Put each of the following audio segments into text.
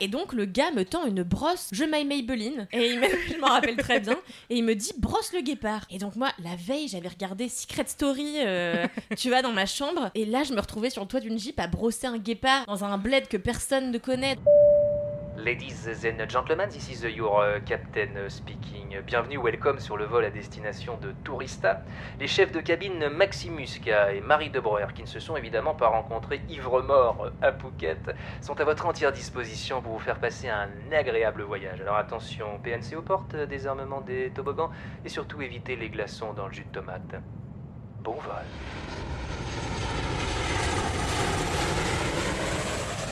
Et donc le gars me tend une brosse, je maille Maybelline, et il me- m'en rappelle très bien, et il me dit brosse le guépard. Et donc moi, la veille, j'avais regardé Secret Story, euh, tu vois, dans ma chambre, et là je me retrouvais sur le toit d'une jeep à brosser un guépard dans un bled que personne ne connaît. Ladies and gentlemen, this is your uh, captain uh, speaking. Bienvenue, welcome sur le vol à destination de Tourista. Les chefs de cabine Maximuska et Marie de Breuer, qui ne se sont évidemment pas rencontrés ivre-mort à Phuket, sont à votre entière disposition pour vous faire passer un agréable voyage. Alors attention, PNC aux portes, désarmement des toboggans et surtout évitez les glaçons dans le jus de tomate. Bon vol.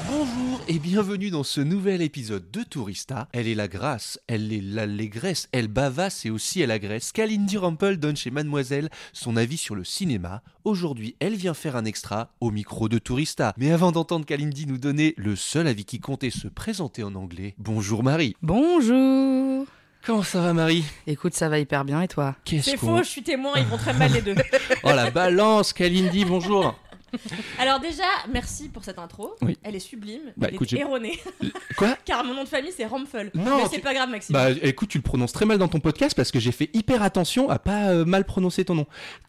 Bonjour et bienvenue dans ce nouvel épisode de Tourista. Elle est la grâce, elle est l'allégresse, elle bavasse et aussi elle agresse. Kalindi Rampel donne chez Mademoiselle son avis sur le cinéma. Aujourd'hui, elle vient faire un extra au micro de Tourista. Mais avant d'entendre Kalindi nous donner le seul avis qui comptait se présenter en anglais, bonjour Marie. Bonjour Comment ça va Marie? Écoute, ça va hyper bien et toi? Qu'est-ce C'est qu'on... faux, je suis témoin, ils vont très mal les deux. Oh la balance Kalindi, bonjour Alors déjà, merci pour cette intro, Oui. elle est sublime, Bah, elle écoute, est erronée, Quoi car mon nom de famille c'est Ramphel. Non, Mais c'est tu- pas grave Maxime. Bah écoute, tu le prononces très mal dans ton podcast parce que j'ai fait hyper attention à pas euh, mal prononcer ton nom.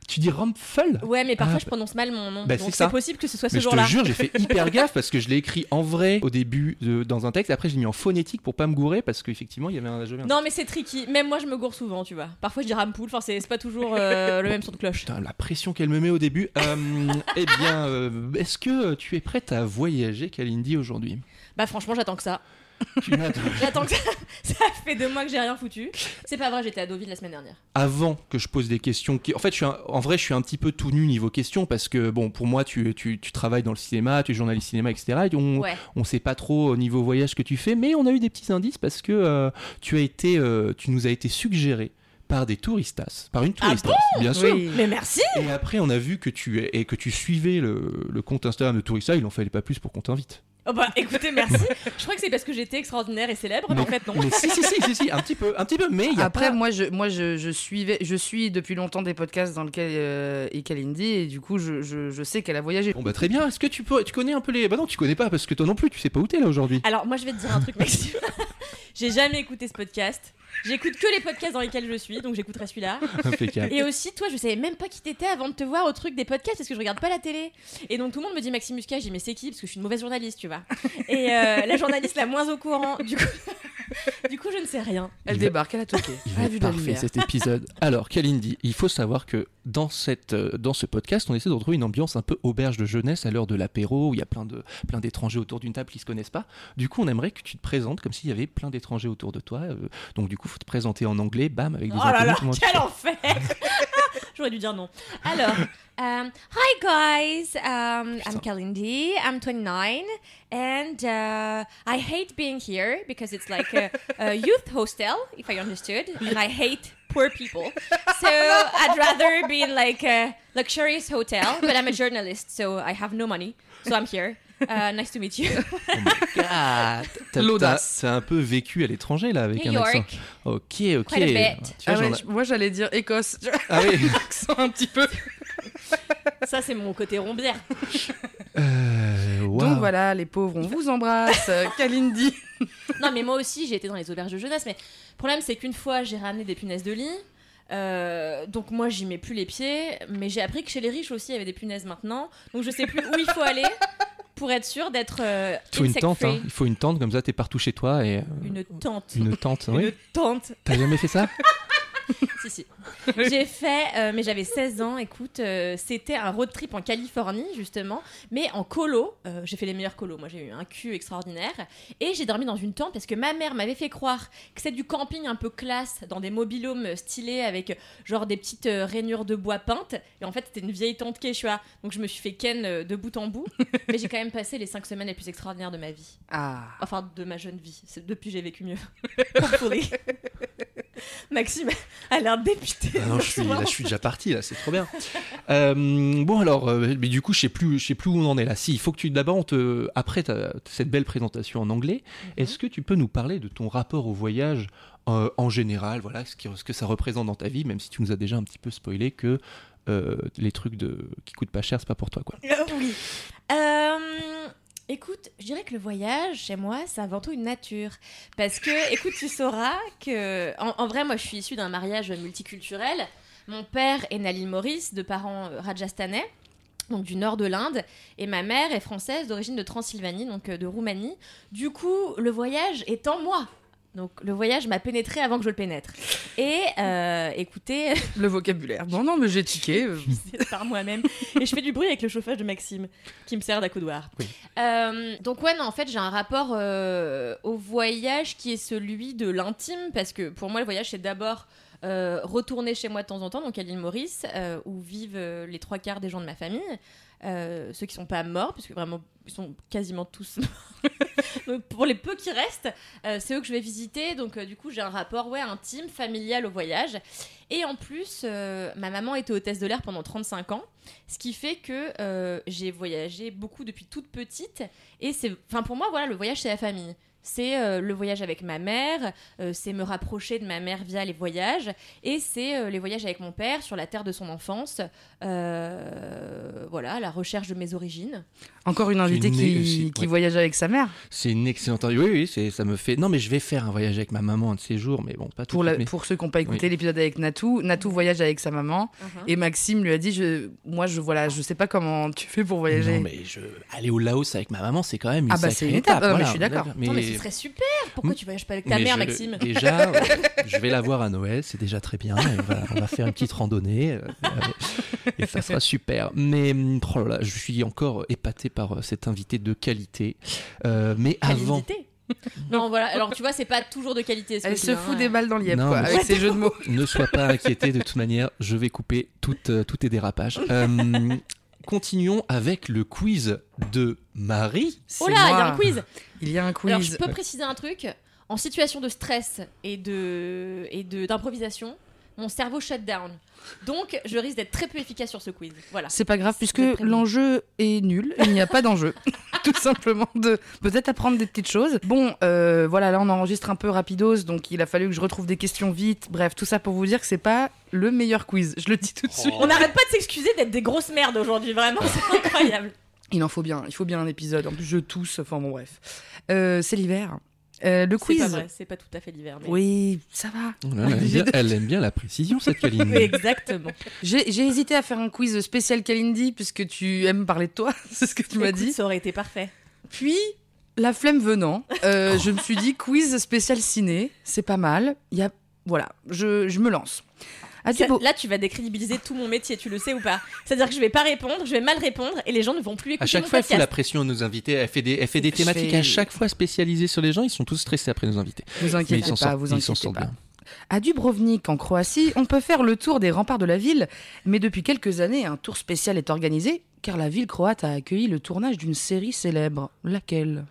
Tu dis Rampfel? Ouais, mais parfois Ah, je prononce mal mon nom, bah, donc c'est possible que ce soit ce Mais je te jour-là. jure, j'ai fait hyper gaffe parce que je l'ai écrit en vrai au début de- dans un texte. Après, j'ai mis en phonétique pour pas me gourer parce qu'effectivement, il y avait un. Non mais c'est tricky, même moi je me gourre souvent, tu vois. Parfois je dis rampoule, enfin c'est c'est pas toujours euh, le même son de cloche. Putain, la pression qu'elle me met au début. Euh, eh bien, euh, est-ce que tu es prête à voyager, Kalindi, aujourd'hui? Bah franchement j'attends que ça. J'attends que ça. Ça fait deux mois que j'ai rien foutu. C'est pas vrai, j'étais à Deauville la semaine dernière. Avant que je pose des questions, qui... en fait, je suis un- en vrai, je suis un petit peu tout nu niveau questions parce que, bon, pour moi, tu, tu, tu travailles dans le cinéma, tu es journaliste cinéma, etc. Et on, Ouais. on sait pas trop au niveau voyage que tu fais, mais on a eu des petits indices parce que euh, tu as été, euh, tu nous as été suggéré par des touristas, par une Ah touristas, bien sûr. Oui. Mais merci Et après, on a vu que tu et que tu suivais le, le compte Instagram de Tourista. Il en fallait pas plus pour qu'on t'invite. Oh bah écoutez, merci. Je crois que c'est parce que j'étais extraordinaire et célèbre, mais en fait non? Mais si, si, si, si, si, un petit peu, un petit peu. Mais il y a Après, pas- moi, je, moi je, je suivais, je suis depuis longtemps des podcasts dans lesquels euh, est Kalindi et du coup, je, je, je sais qu'elle a voyagé. Bon bah très bien. Est-ce que tu peux, tu connais un peu les. Bah non, tu connais pas parce que toi non plus, tu sais pas où t'es là aujourd'hui. Alors moi je vais te dire un truc Maxime. j'ai jamais écouté ce podcast. J'écoute que les podcasts dans lesquels je suis, donc j'écouterai celui-là. Impeccable. Et aussi, toi, je savais même pas qui t'étais avant de te voir au truc des podcasts parce que je regarde pas la télé. Et donc tout le monde me dit Maxime Muscat, j'ai mais c'est qui? Parce que je suis une mauvaise journaliste, tu vois. Et euh, la journaliste la moins au courant. Du coup, du coup je ne sais rien. Elle Il va- débarque, elle a toqué. Il Elle va a être vu de la parfait cet épisode. Alors, Kalindi, il faut savoir que dans, cette, euh, dans ce podcast, on essaie de retrouver une ambiance un peu auberge de jeunesse à l'heure de l'apéro, où il y a plein de plein d'étrangers autour d'une table qui se connaissent pas. Du coup, on aimerait que tu te présentes comme s'il y avait plein d'étrangers autour de toi. euh, donc, du coup, faut te présenter en anglais, bam, avec des Oh là là, quel enfer J'aurais dû dire non. Alors, um, hi guys, um, I'm Kalindi, I'm 29, and uh, I hate being here because it's like a, a youth hostel, if I understood, and I hate poor people. So I'd rather be in like a luxurious hotel, but I'm a journalist, so I have no money, so I'm here. Uh, nice to meet you. T'as- L'audace. T'as un peu vécu à l'étranger là avec New un accent. Ok, ok. Quite a bit. Tu vois, Ah ouais, moi, j'allais dire Écosse. Ah oui. l'accent un petit peu. Ça, c'est mon côté rombière. Euh. Donc voilà, les pauvres, on vous embrasse. Euh, Kalindi. Non, mais moi aussi, j'ai été dans les auberges de jeunesse. Mais le problème, c'est qu'une fois, j'ai ramené des punaises de lit. Euh, donc moi, j'y mets plus les pieds. Mais j'ai appris que chez les riches aussi, il y avait des punaises maintenant. Donc je sais plus où il faut aller pour être sûr d'être euh, Il faut une tente, hein. il faut une tente comme ça, t'es partout chez toi et euh, Une tente. une tente. Une Oui. tente. T'as jamais fait ça? si, si. J'ai fait, euh, mais j'avais 16 ans, écoute, euh, c'était un road trip en Californie, justement, mais en colo. Euh, j'ai fait les meilleurs colos, moi j'ai eu un cul extraordinaire. Et j'ai dormi dans une tente parce que ma mère m'avait fait croire que c'est du camping un peu classe, dans des mobilhomes stylés avec genre des petites rainures de bois peintes. Et en fait, c'était une vieille tente Quechua. Donc je me suis fait ken de bout en bout. mais j'ai quand même passé les 5 semaines les plus extraordinaires de ma vie. Ah. Enfin, de ma jeune vie. Depuis j'ai vécu mieux. Maxime a l'air dépité. Ah non, je suis, là, je suis déjà parti, là, c'est trop bien. Euh, bon, alors, euh, mais du coup, je sais plus, je sais plus où on en est là. Si, il faut que tu, d'abord, te, après ta- cette belle présentation en anglais, est-ce que tu peux nous parler de ton rapport au voyage euh, en général, voilà, ce, qui- ce que ça représente dans ta vie, même si tu nous as déjà un petit peu spoilé que les trucs de, qui coûtent pas cher, c'est pas pour toi, quoi. Oui. Écoute, je dirais que le voyage, chez moi, c'est avant tout une nature. Parce que, écoute, tu sauras que. En, vrai, moi, je suis issue d'un mariage multiculturel. Mon père est l'île Maurice, de parents euh, rajasthanais. Donc du nord de l'Inde, et ma mère est française d'origine de Transylvanie, donc euh, de Roumanie. Du coup, le voyage est en moi. Donc le voyage m'a pénétré avant que je le pénètre. Et euh, écoutez, Le vocabulaire. Bon, non, mais j'ai tiqué. euh. c'est par moi-même. Et je fais du bruit avec le chauffage de Maxime, qui me sert d'accoudoir. Oui. Euh, donc ouais, non, en fait, j'ai un rapport euh, au voyage qui est celui de l'intime, parce que pour moi, le voyage, c'est d'abord euh, retourner chez moi de temps en temps, donc à l'île Maurice, euh, où vivent euh, les trois quarts des gens de ma famille. Ceux qui sont pas morts, parce vraiment, ils sont quasiment tous morts. Pour les peu qui restent, c'est eux que je vais visiter. Donc, du coup, j'ai un rapport ouais, intime, familial au voyage. Et en plus, ma maman était hôtesse de l'air pendant 35 ans, ce qui fait que j'ai voyagé beaucoup depuis toute petite. Et c'est, enfin, pour moi, voilà, le voyage, c'est la famille. C'est euh, le voyage avec ma mère, euh, c'est me rapprocher de ma mère via les voyages, et c'est euh, les voyages avec mon père sur la terre de son enfance, euh, voilà, la recherche de mes origines. Encore une invitée Une qui, né- aussi, qui ouais. voyage avec sa mère. C'est une excellente. Oui, oui, c'est, ça me fait. Non, mais je vais faire un voyage avec ma maman un de ces jours, mais bon, pas tout Pour, de la- mais- pour ceux qui n'ont pas écouté Oui. l'épisode avec Natou, Natou voyage avec sa maman. Uh-huh. Et Maxime lui a dit je, Moi, je voilà, je sais pas comment tu fais pour voyager. Non, mais je... aller au Laos avec ma maman, c'est quand même une Ah bah, sacrée c'est une étape. Ah, mais je suis d'accord. Mais, Non, mais ce serait super Pourquoi tu voyages pas avec ta mais mère, je- Maxime? Déjà, je vais la voir à Noël, c'est déjà très bien. on, va, on va faire une petite randonnée euh, et ça sera super. Mais hum, oh là là, je suis encore épaté par euh, cette invité de qualité. Euh, mais avant. Qualité. non, voilà. Alors, tu vois, c'est pas toujours de qualité. ce Elle se dis, fout hein. des balles dans l'IEP, Non, quoi, avec ses jeux de mots. Ne sois pas inquiété, de toute manière, je vais couper toutes, euh, tous tes dérapages. Euh, continuons avec le quiz de Marie. Oh là, il y a un quiz. Il y a un quiz. Alors, je peux préciser un truc. En situation de stress et de et de d'improvisation, mon cerveau shut down. Donc, je risque d'être très peu efficace sur ce quiz. Voilà. C'est pas grave puisque l'enjeu est nul, il n'y a pas d'enjeu. Tout simplement de peut-être apprendre des petites choses. Bon, euh, voilà, là on enregistre un peu rapidos, donc il a fallu que je retrouve des questions vite. Bref, tout ça pour vous dire que c'est pas le meilleur quiz. Je le dis tout de suite. On n'arrête pas de s'excuser d'être des grosses merdes aujourd'hui, vraiment, c'est incroyable. Il en faut bien, il faut bien un épisode. En plus, je tousse. Enfin bon, bref. Euh, c'est l'hiver. Euh, le C'est quiz. pas vrai, c'est pas tout à fait l'hiver. Mais... Oui, ça va. Elle, aime bien, elle aime bien la précision, cette Kaline. Oui, exactement. J'ai j'ai hésité à faire un quiz spécial Kalindi puisque tu aimes parler de toi, c'est ce que tu m'as dit. Ça aurait été parfait. Puis, la flemme venant, euh, je me suis dit quiz spécial ciné, c'est pas mal. Il y a, voilà, je, je me lance. Ah, du Ça- beau- là, tu vas décrédibiliser tout mon métier, tu le sais ou pas C'est-à-dire que je vais pas répondre, je vais mal répondre et les gens ne vont plus écouter À chaque mon fois, elle fout podcast. la pression à nos invités. Elle fait des, elle fait des thématiques fais- à chaque fois spécialisées sur les gens. Ils sont tous stressés après nos invités. Vous Mais inquiétez ils pas, vous ils inquiétez sortent pas. bien. À Dubrovnik, en Croatie, on peut faire le tour des remparts de la ville, mais depuis quelques années, un tour spécial est organisé car la ville croate a accueilli le tournage d'une série célèbre. Laquelle?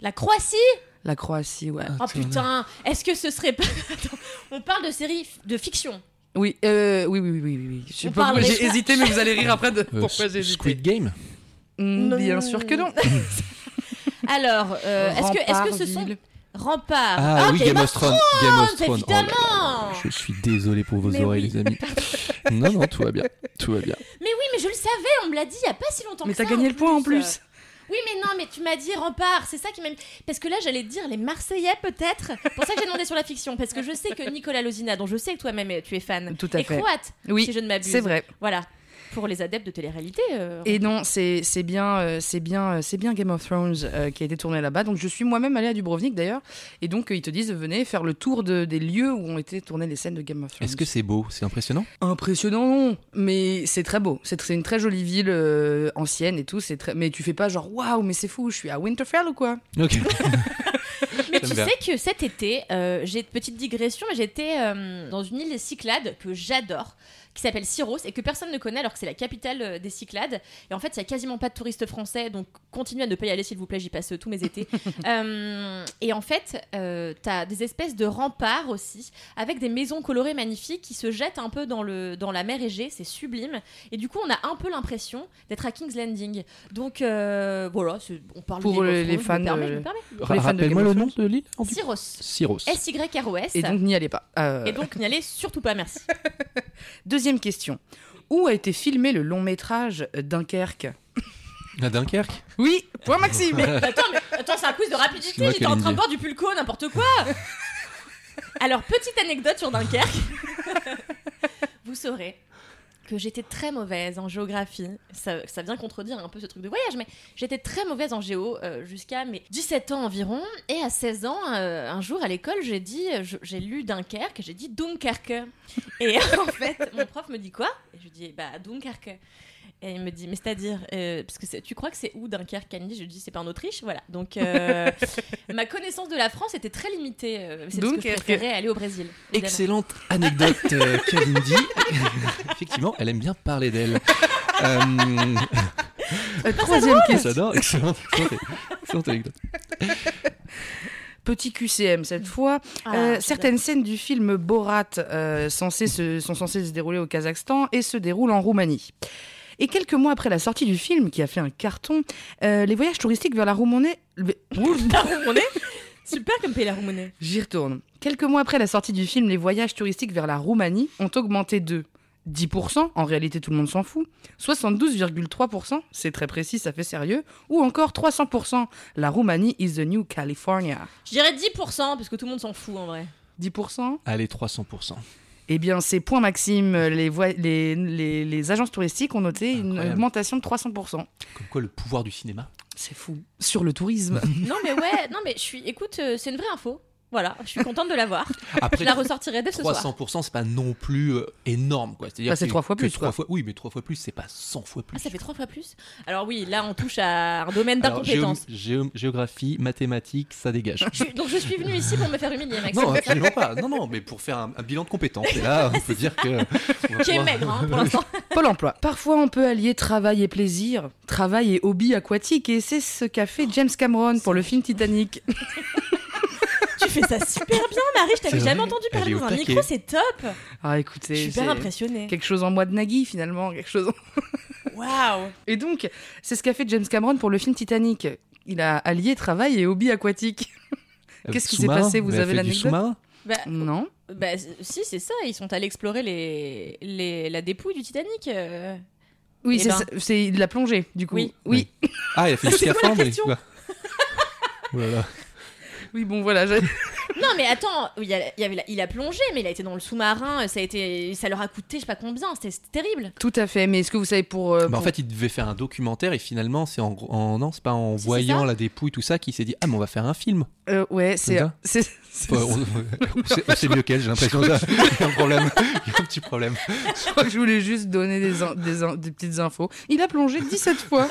La Croatie? La Croatie, ouais. Oh putain, est-ce que ce serait pas. Attends, on parle de séries f- de fiction. Oui, euh, oui, oui, oui, oui, oui. Je sais On pas pourquoi j'ai hésité, mais vous allez rire après de Euh, pourquoi j'ai hésité. Squid Game Hmm, Non. bien sûr que non. Alors, euh, est-ce que, est-ce que ce sont. Remparts-ville. Remparts. Ah, oui, Game of Thrones. Game of Thrones. Oh là là, évidemment. je suis désolé pour vos Mais oreilles, oui. les amis. non, non, tout va bien. Tout va bien. Mais oui, mais je le savais, on me l'a dit il y a pas si longtemps Mais que t'as ça, gagné le point en plus. Oui, mais non, mais tu m'as dit rempart, c'est ça qui m'a mis. Parce que là, j'allais te dire les Marseillais, peut-être. C'est pour ça que j'ai demandé sur la fiction. Parce que je sais que Nicolas Lozina, dont je sais que toi-même tu es fan, Tout à est fait. croate, Oui, si je ne m'abuse. c'est vrai. Voilà. Pour les adeptes de télé-réalité. euh, Et non, c'est c'est bien, euh, c'est bien, euh, c'est bien Game of Thrones euh, qui a été tourné là-bas. Donc je suis moi-même allée à Dubrovnik d'ailleurs. Et donc euh, ils te disent venez faire le tour de- des lieux où ont été tournées les scènes de Game of Thrones. Est-ce que c'est beau? C'est impressionnant? Impressionnant non, mais c'est très beau. C'est c'est une très jolie ville euh, ancienne et tout. C'est très, mais tu fais pas genre waouh, mais c'est fou, je suis à Winterfell ou quoi? Ok. Mais tu bien. sais que cet été, euh, j'ai une petite digression, mais j'étais euh, dans une île des Cyclades que j'adore, qui s'appelle Syros et que personne ne connaît alors que c'est la capitale euh, des Cyclades. Et en fait, il n'y a quasiment pas de touristes français, donc continuez à ne pas y aller s'il vous plaît, j'y passe tous mes étés. Euh, et en fait, euh, t'as des espèces de remparts aussi, avec des maisons colorées magnifiques qui se jettent un peu dans, le, dans la mer Égée, c'est sublime. Et du coup, on a un peu l'impression d'être à King's Landing. Donc euh, voilà, on parle Pour de les- fans, Rappelle-moi le of nom de l'île en plus Syros. Syros. S-Y-R-O-S. Et donc n'y allez pas. Euh, Et donc n'y allez surtout pas, merci. Deuxième question. Où a été filmé le long métrage Dunkerque? À Dunkerque? Oui, point Maxime. attends, mais attends, c'est un quiz de rapidité, j'étais en train de boire du pulco, n'importe quoi. Alors, petite anecdote sur Dunkerque. Vous saurez que j'étais très mauvaise en géographie. Ça, ça vient contredire un peu ce truc de voyage, mais j'étais très mauvaise en géo euh, jusqu'à mes 17 ans environ. Et à 16 ans, euh, un jour à l'école, j'ai dit, euh, j'ai lu Dunkerque, j'ai dit Dunkerque. Et en fait, mon prof me dit quoi? Et je dis, bah Dunkerque. Et il me dit, mais c'est-à-dire, euh, parce que tu crois que c'est où Dunkerque, Candy Je lui dis, c'est pas en Autriche, voilà. Donc, euh, ma connaissance de la France était très limitée. euh, c'est parce que je préférais aller au Brésil. évidemment. Excellente anecdote, Kalindi. Effectivement, elle aime bien parler d'elle. Euh, Euh, Troisième question. J'adore, excellente, excellente, anecdote. Petit QCM cette fois. Ah, Euh, certaines scènes du film Borat euh, censées se- sont censées se dérouler au Kazakhstan et se déroulent en Roumanie. Et quelques mois après la sortie du film, qui a fait un carton, euh, les voyages touristiques vers la Roumanie... La Roumonnaie Super comme pays la Roumonnaie. J'y retourne. Quelques mois après la sortie du film, les voyages touristiques vers la Roumanie ont augmenté de 10%, en réalité tout le monde s'en fout, 72,3%, c'est très précis, ça fait sérieux, ou encore 300%, la Roumanie is the new California. Je dirais 10%, parce que tout le monde s'en fout en vrai. 10% Allez, 300%. Eh bien, c'est point Maxime, les, voi- les, les, les agences touristiques ont noté une augmentation de 300%. Comme quoi, le pouvoir du cinéma. C'est fou. Sur le tourisme. Non mais ouais, non mais je suis. Écoute, euh, c'est une vraie info. Voilà, je suis contente de l'avoir. Je Après, la ressortirai dès ce soir. 300%, c'est pas non plus euh, énorme. quoi. C'est-à-dire Bah, c'est trois fois plus, trois quoi. fois- Oui, mais trois fois plus, c'est pas 100 fois plus. Ah, ça fait trois fois plus? Alors oui, là on touche à un domaine d'incompétence. géo- géographie, mathématiques, ça dégage. Je Donc je suis venue ici pour me faire humilier, Maxime. Non, absolument pas. Non, non, mais pour faire un, un bilan de compétences. Et là, on peut dire que. Qui est pouvoir- maigre hein, pour l'instant. Pôle emploi. Parfois, on peut allier travail et plaisir, travail et hobby aquatique, et c'est ce qu'a fait James Cameron pour le film Titanic. tu fais ça super bien, Marie. Je t'avais jamais entendu parler dans un micro, c'est top. Ah, Je écoutez, suis super impressionnée. quelque chose en moi de Nagui, finalement, quelque chose. en- Waouh. Et donc, c'est ce qu'a fait James Cameron pour le film Titanic. Il a allié travail et hobby aquatique. Qu'est-ce qui s'est passé Vous avez l'anecdote Bah, Non. bah, si, c'est ça. Ils sont allés explorer les, les... la dépouille du Titanic. euh. Oui, Eh c'est ben. ça- c'est de la plongée, du coup. Oui. Oui. Ah, il a fait du scaphandre. et- Oui, bon, voilà. j'ai- Non, mais attends, il, y a, il y avait la- il a plongé, mais il a été dans le sous-marin. Ça, a été, ça leur a coûté, je sais pas combien. C'était terrible. Tout à fait. Mais est-ce que vous savez pour. euh, Bah, en pour- fait, il devait faire un documentaire et finalement, c'est en, en- non, c'est pas en c'est voyant ça. la dépouille tout ça qu'il s'est dit ah mais on va faire un film. euh, ouais, c'est. ça C'est on- sait mieux qu'elle, j'ai l'impression. Il y a un problème. Il y a un petit problème. Je crois que je voulais juste donner des, in- des, in- des petites infos. Il a plongé 17 fois.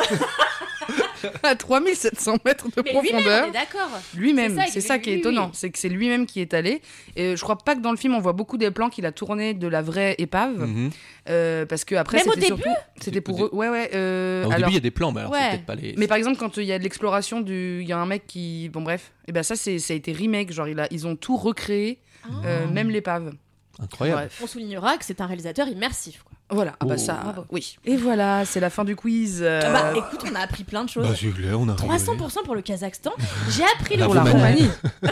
à 3700 mètres de Mais lui-même, profondeur. est d'accord. Lui-même, C'est ça, c'est il- ça qui est étonnant, c'est que c'est lui-même qui est allé. Et je crois pas que dans le film on voit beaucoup des plans qu'il a tourné de la vraie épave, Mhm. euh, parce que après Même au c'était début surtout, c'était pour eux. Ouais ouais. euh, Au alors, début, il y a des plans, mais alors Ouais. c'est peut-être pas les. mais par exemple quand il y a de l'exploration du, il y a un mec qui, bon bref, et ben ça c'est, ça a été remake, genre il a, ils ont tout recréé, euh, même l'épave. Incroyable. Bref. On soulignera que c'est un réalisateur immersif. Quoi. Voilà, ah bah Oh. ça, Bravo. oui. Et voilà, c'est la fin du quiz. euh, Ah bah, écoute, on a appris plein de choses. Bah, c'est clair, on a rigolé. 300% pour le Kazakhstan. J'ai appris le La pour la Roumanie.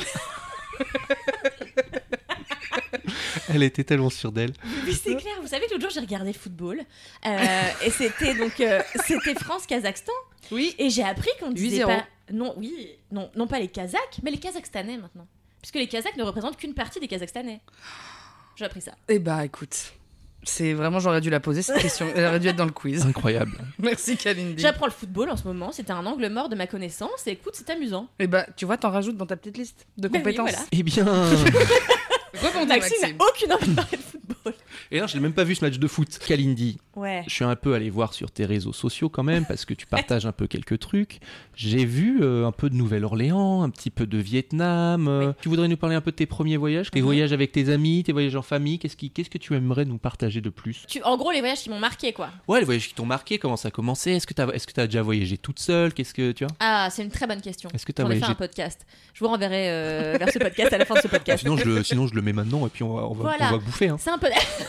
Elle était tellement sûre d'elle. Oui, c'est clair. Vous savez l'autre jour, j'ai regardé le football. euh, et c'était donc euh, c'était France-Kazakhstan. Oui. Et j'ai appris qu'on disait 8-0. pas. Non, oui, non, non pas les Kazakhs, mais les Kazakhstanais maintenant. Puisque les Kazakhs ne représentent qu'une partie des Kazakhstanais. J'ai appris ça. Eh bah écoute, C'est vraiment, j'aurais dû la poser cette question. Elle aurait dû être dans le quiz. Incroyable. Merci Kalindi. J'apprends le football en ce moment, c'était un angle mort de ma connaissance et écoute, c'est amusant. Et bah, tu vois, t'en rajoutes dans ta petite liste de Ben oui, compétences. voilà. Eh bien. Rebondis, Maxime n'a Maxime. aucune envie de parler de football. Et non, j'ai même pas vu ce match de foot. Kalindi, Ouais. je suis un peu allé voir sur tes réseaux sociaux quand même parce que tu partages un peu quelques trucs. J'ai vu euh, un peu de Nouvelle-Orléans, un petit peu de Vietnam. euh. Tu voudrais nous parler un peu de tes premiers voyages, tes Mhm. voyages avec tes amis, tes voyages en famille? Qu'est-ce qui, qu'est-ce que tu aimerais nous partager de plus? Tu, en gros, les voyages qui m'ont marqué, quoi. Ouais, les voyages qui t'ont marqué, comment ça a commencé? Est-ce que tu as, déjà voyagé toute seule? Qu'est-ce que tu vois? Ah, c'est une très bonne question. Est-ce que t'as J'en ai fait voyagé un podcast. Je vous renverrai euh, vers ce podcast à la fin de ce podcast. sinon, je le, sinon, je le mets maintenant et puis on va, on va, Voilà. on va bouffer. Hein. C'est un peu.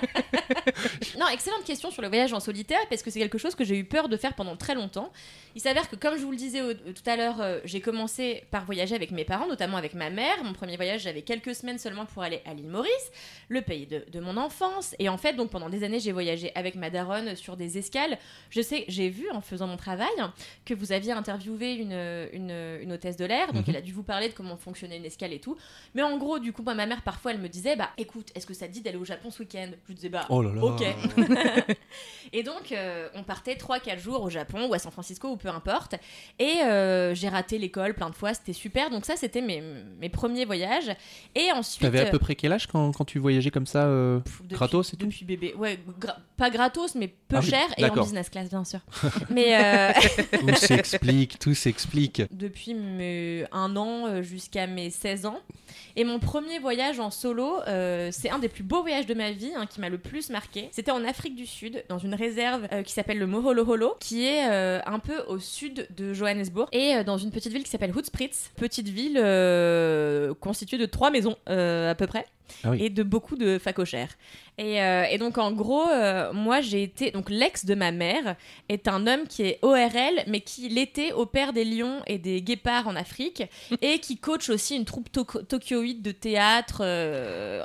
non, excellente question sur le voyage en solitaire parce que c'est quelque chose que j'ai eu peur de faire pendant très longtemps. Il s'avère que, comme je vous le disais au- tout à l'heure, euh, j'ai commencé par voyager avec mes parents, notamment avec ma mère. Mon premier voyage, j'avais quelques semaines seulement pour aller à l'île Maurice, le pays de, de mon enfance. Et en fait, donc pendant des années, j'ai voyagé avec ma daronne sur des escales. Je sais, j'ai vu en faisant mon travail que vous aviez interviewé une, une, une hôtesse de l'air, donc Mhm. elle a dû vous parler de comment fonctionnait une escale et tout. Mais en gros, du coup, moi, ma mère, parfois, elle me disait Bah écoute, est-ce que ça te dit d'aller au Japon ce week-end? Je disais Bah Oh là là. Ok. et donc, euh, on partait 3-4 jours au Japon ou à San Francisco ou peu importe. Et euh, j'ai raté l'école plein de fois, c'était super. Donc, ça, c'était mes, mes premiers voyages. Et ensuite. T'avais à euh, peu près quel âge quand, quand tu voyageais comme ça euh, pff, depuis- gratos et tout Depuis bébé. Ouais, gra- pas gratos, mais peu Ah cher et en business class, bien sûr. mais. euh, Tout s'explique, tout s'explique. depuis mes- un an euh, jusqu'à mes 16 ans. Et mon premier voyage en solo, euh, c'est un des plus beaux voyages de ma vie, hein, qui m'a le plus marqué. C'était en Afrique du Sud, dans une réserve euh, qui s'appelle le Moholoholo, qui est euh, un peu au sud de Johannesburg, et euh, dans une petite ville qui s'appelle Hoedspruit, petite ville constituée de trois maisons à peu près. Ah oui. Et de beaucoup de facochères. Et, euh, et donc en gros, euh, moi j'ai été donc l'ex de ma mère est un homme qui est ORL, mais qui l'été opère des lions et des guépards en Afrique et qui coach aussi une troupe to- tokyoïde de théâtre euh,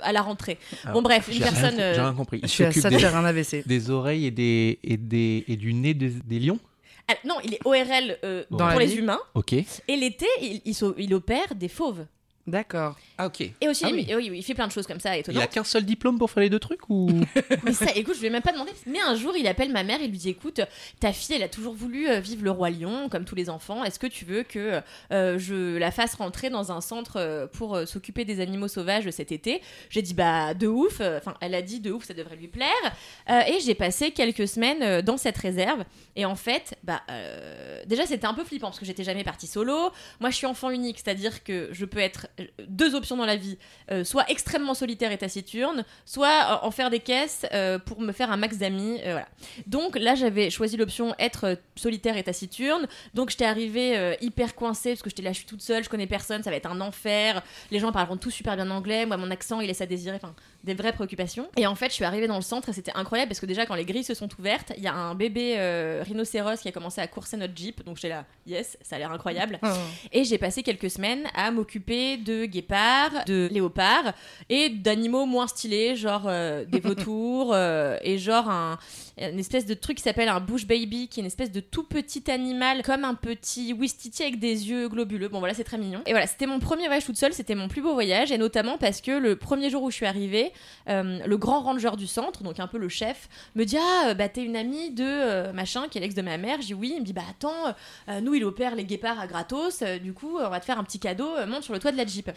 à la rentrée. Alors, bon bref, une personne. euh, J'ai rien compris. Il s'occupe ça de des, faire un AVC. des oreilles et, des, et, des, et du nez des, des lions ah, non, il est ORL euh, Dans pour les vie humains Ok. et l'été il, il, il opère des fauves. D'accord. Ah ok. Et aussi, Ah il- oui. oui, oui, il fait plein de choses comme ça Il étonnantes. a qu'un seul diplôme pour faire les deux trucs ou Mais ça, écoute, je lui ai même pas demandé. Mais un jour, il appelle ma mère et lui dit Écoute, ta fille, elle a toujours voulu euh, vivre le roi lion, comme tous les enfants. Est-ce que tu veux que euh, je la fasse rentrer dans un centre euh, pour euh, s'occuper des animaux sauvages cet été? J'ai dit Bah, de ouf. Enfin, elle a dit De ouf, ça devrait lui plaire. Euh, et j'ai passé quelques semaines dans cette réserve. Et en fait, bah, euh, déjà, c'était un peu flippant parce que j'étais jamais partie solo. Moi, je suis enfant unique, c'est-à-dire que je peux être deux options dans la vie euh, soit extrêmement solitaire et taciturne, soit euh, en faire des caisses euh, pour me faire un max d'amis. voilà. Donc là, j'avais choisi l'option être solitaire et taciturne. Donc j'étais arrivée hyper coincée parce que j'étais là, je suis toute seule, je connais personne, ça va être un enfer. Les gens parleront tous super bien anglais. Moi, mon accent, il laisse à désirer. Des vraies préoccupations. Et en fait, je suis arrivée dans le centre et c'était incroyable parce que déjà, quand les grilles se sont ouvertes, il y a un bébé euh, rhinocéros qui a commencé à courser notre jeep. Donc j'étais là, yes, ça a l'air incroyable. Oh. Et j'ai passé quelques semaines à m'occuper de guépards, de léopards et d'animaux moins stylés, genre euh, des vautours euh, et genre un, une espèce de truc qui s'appelle un bush baby, qui est une espèce de tout petit animal, comme un petit Wistiti avec des yeux globuleux. Bon voilà, c'est très mignon. Et voilà, c'était mon premier voyage toute seule, c'était mon plus beau voyage, et notamment parce que le premier jour où je suis arrivée, euh, le grand ranger du centre, donc un peu le chef, me dit Ah, euh, bah t'es une amie de euh, machin, qui est l'ex de ma mère. Je dis oui. Il me dit Bah attends, euh, nous il opère les guépards à gratos, euh, du coup on va te faire un petit cadeau, euh, monte sur le toit de la Jeep.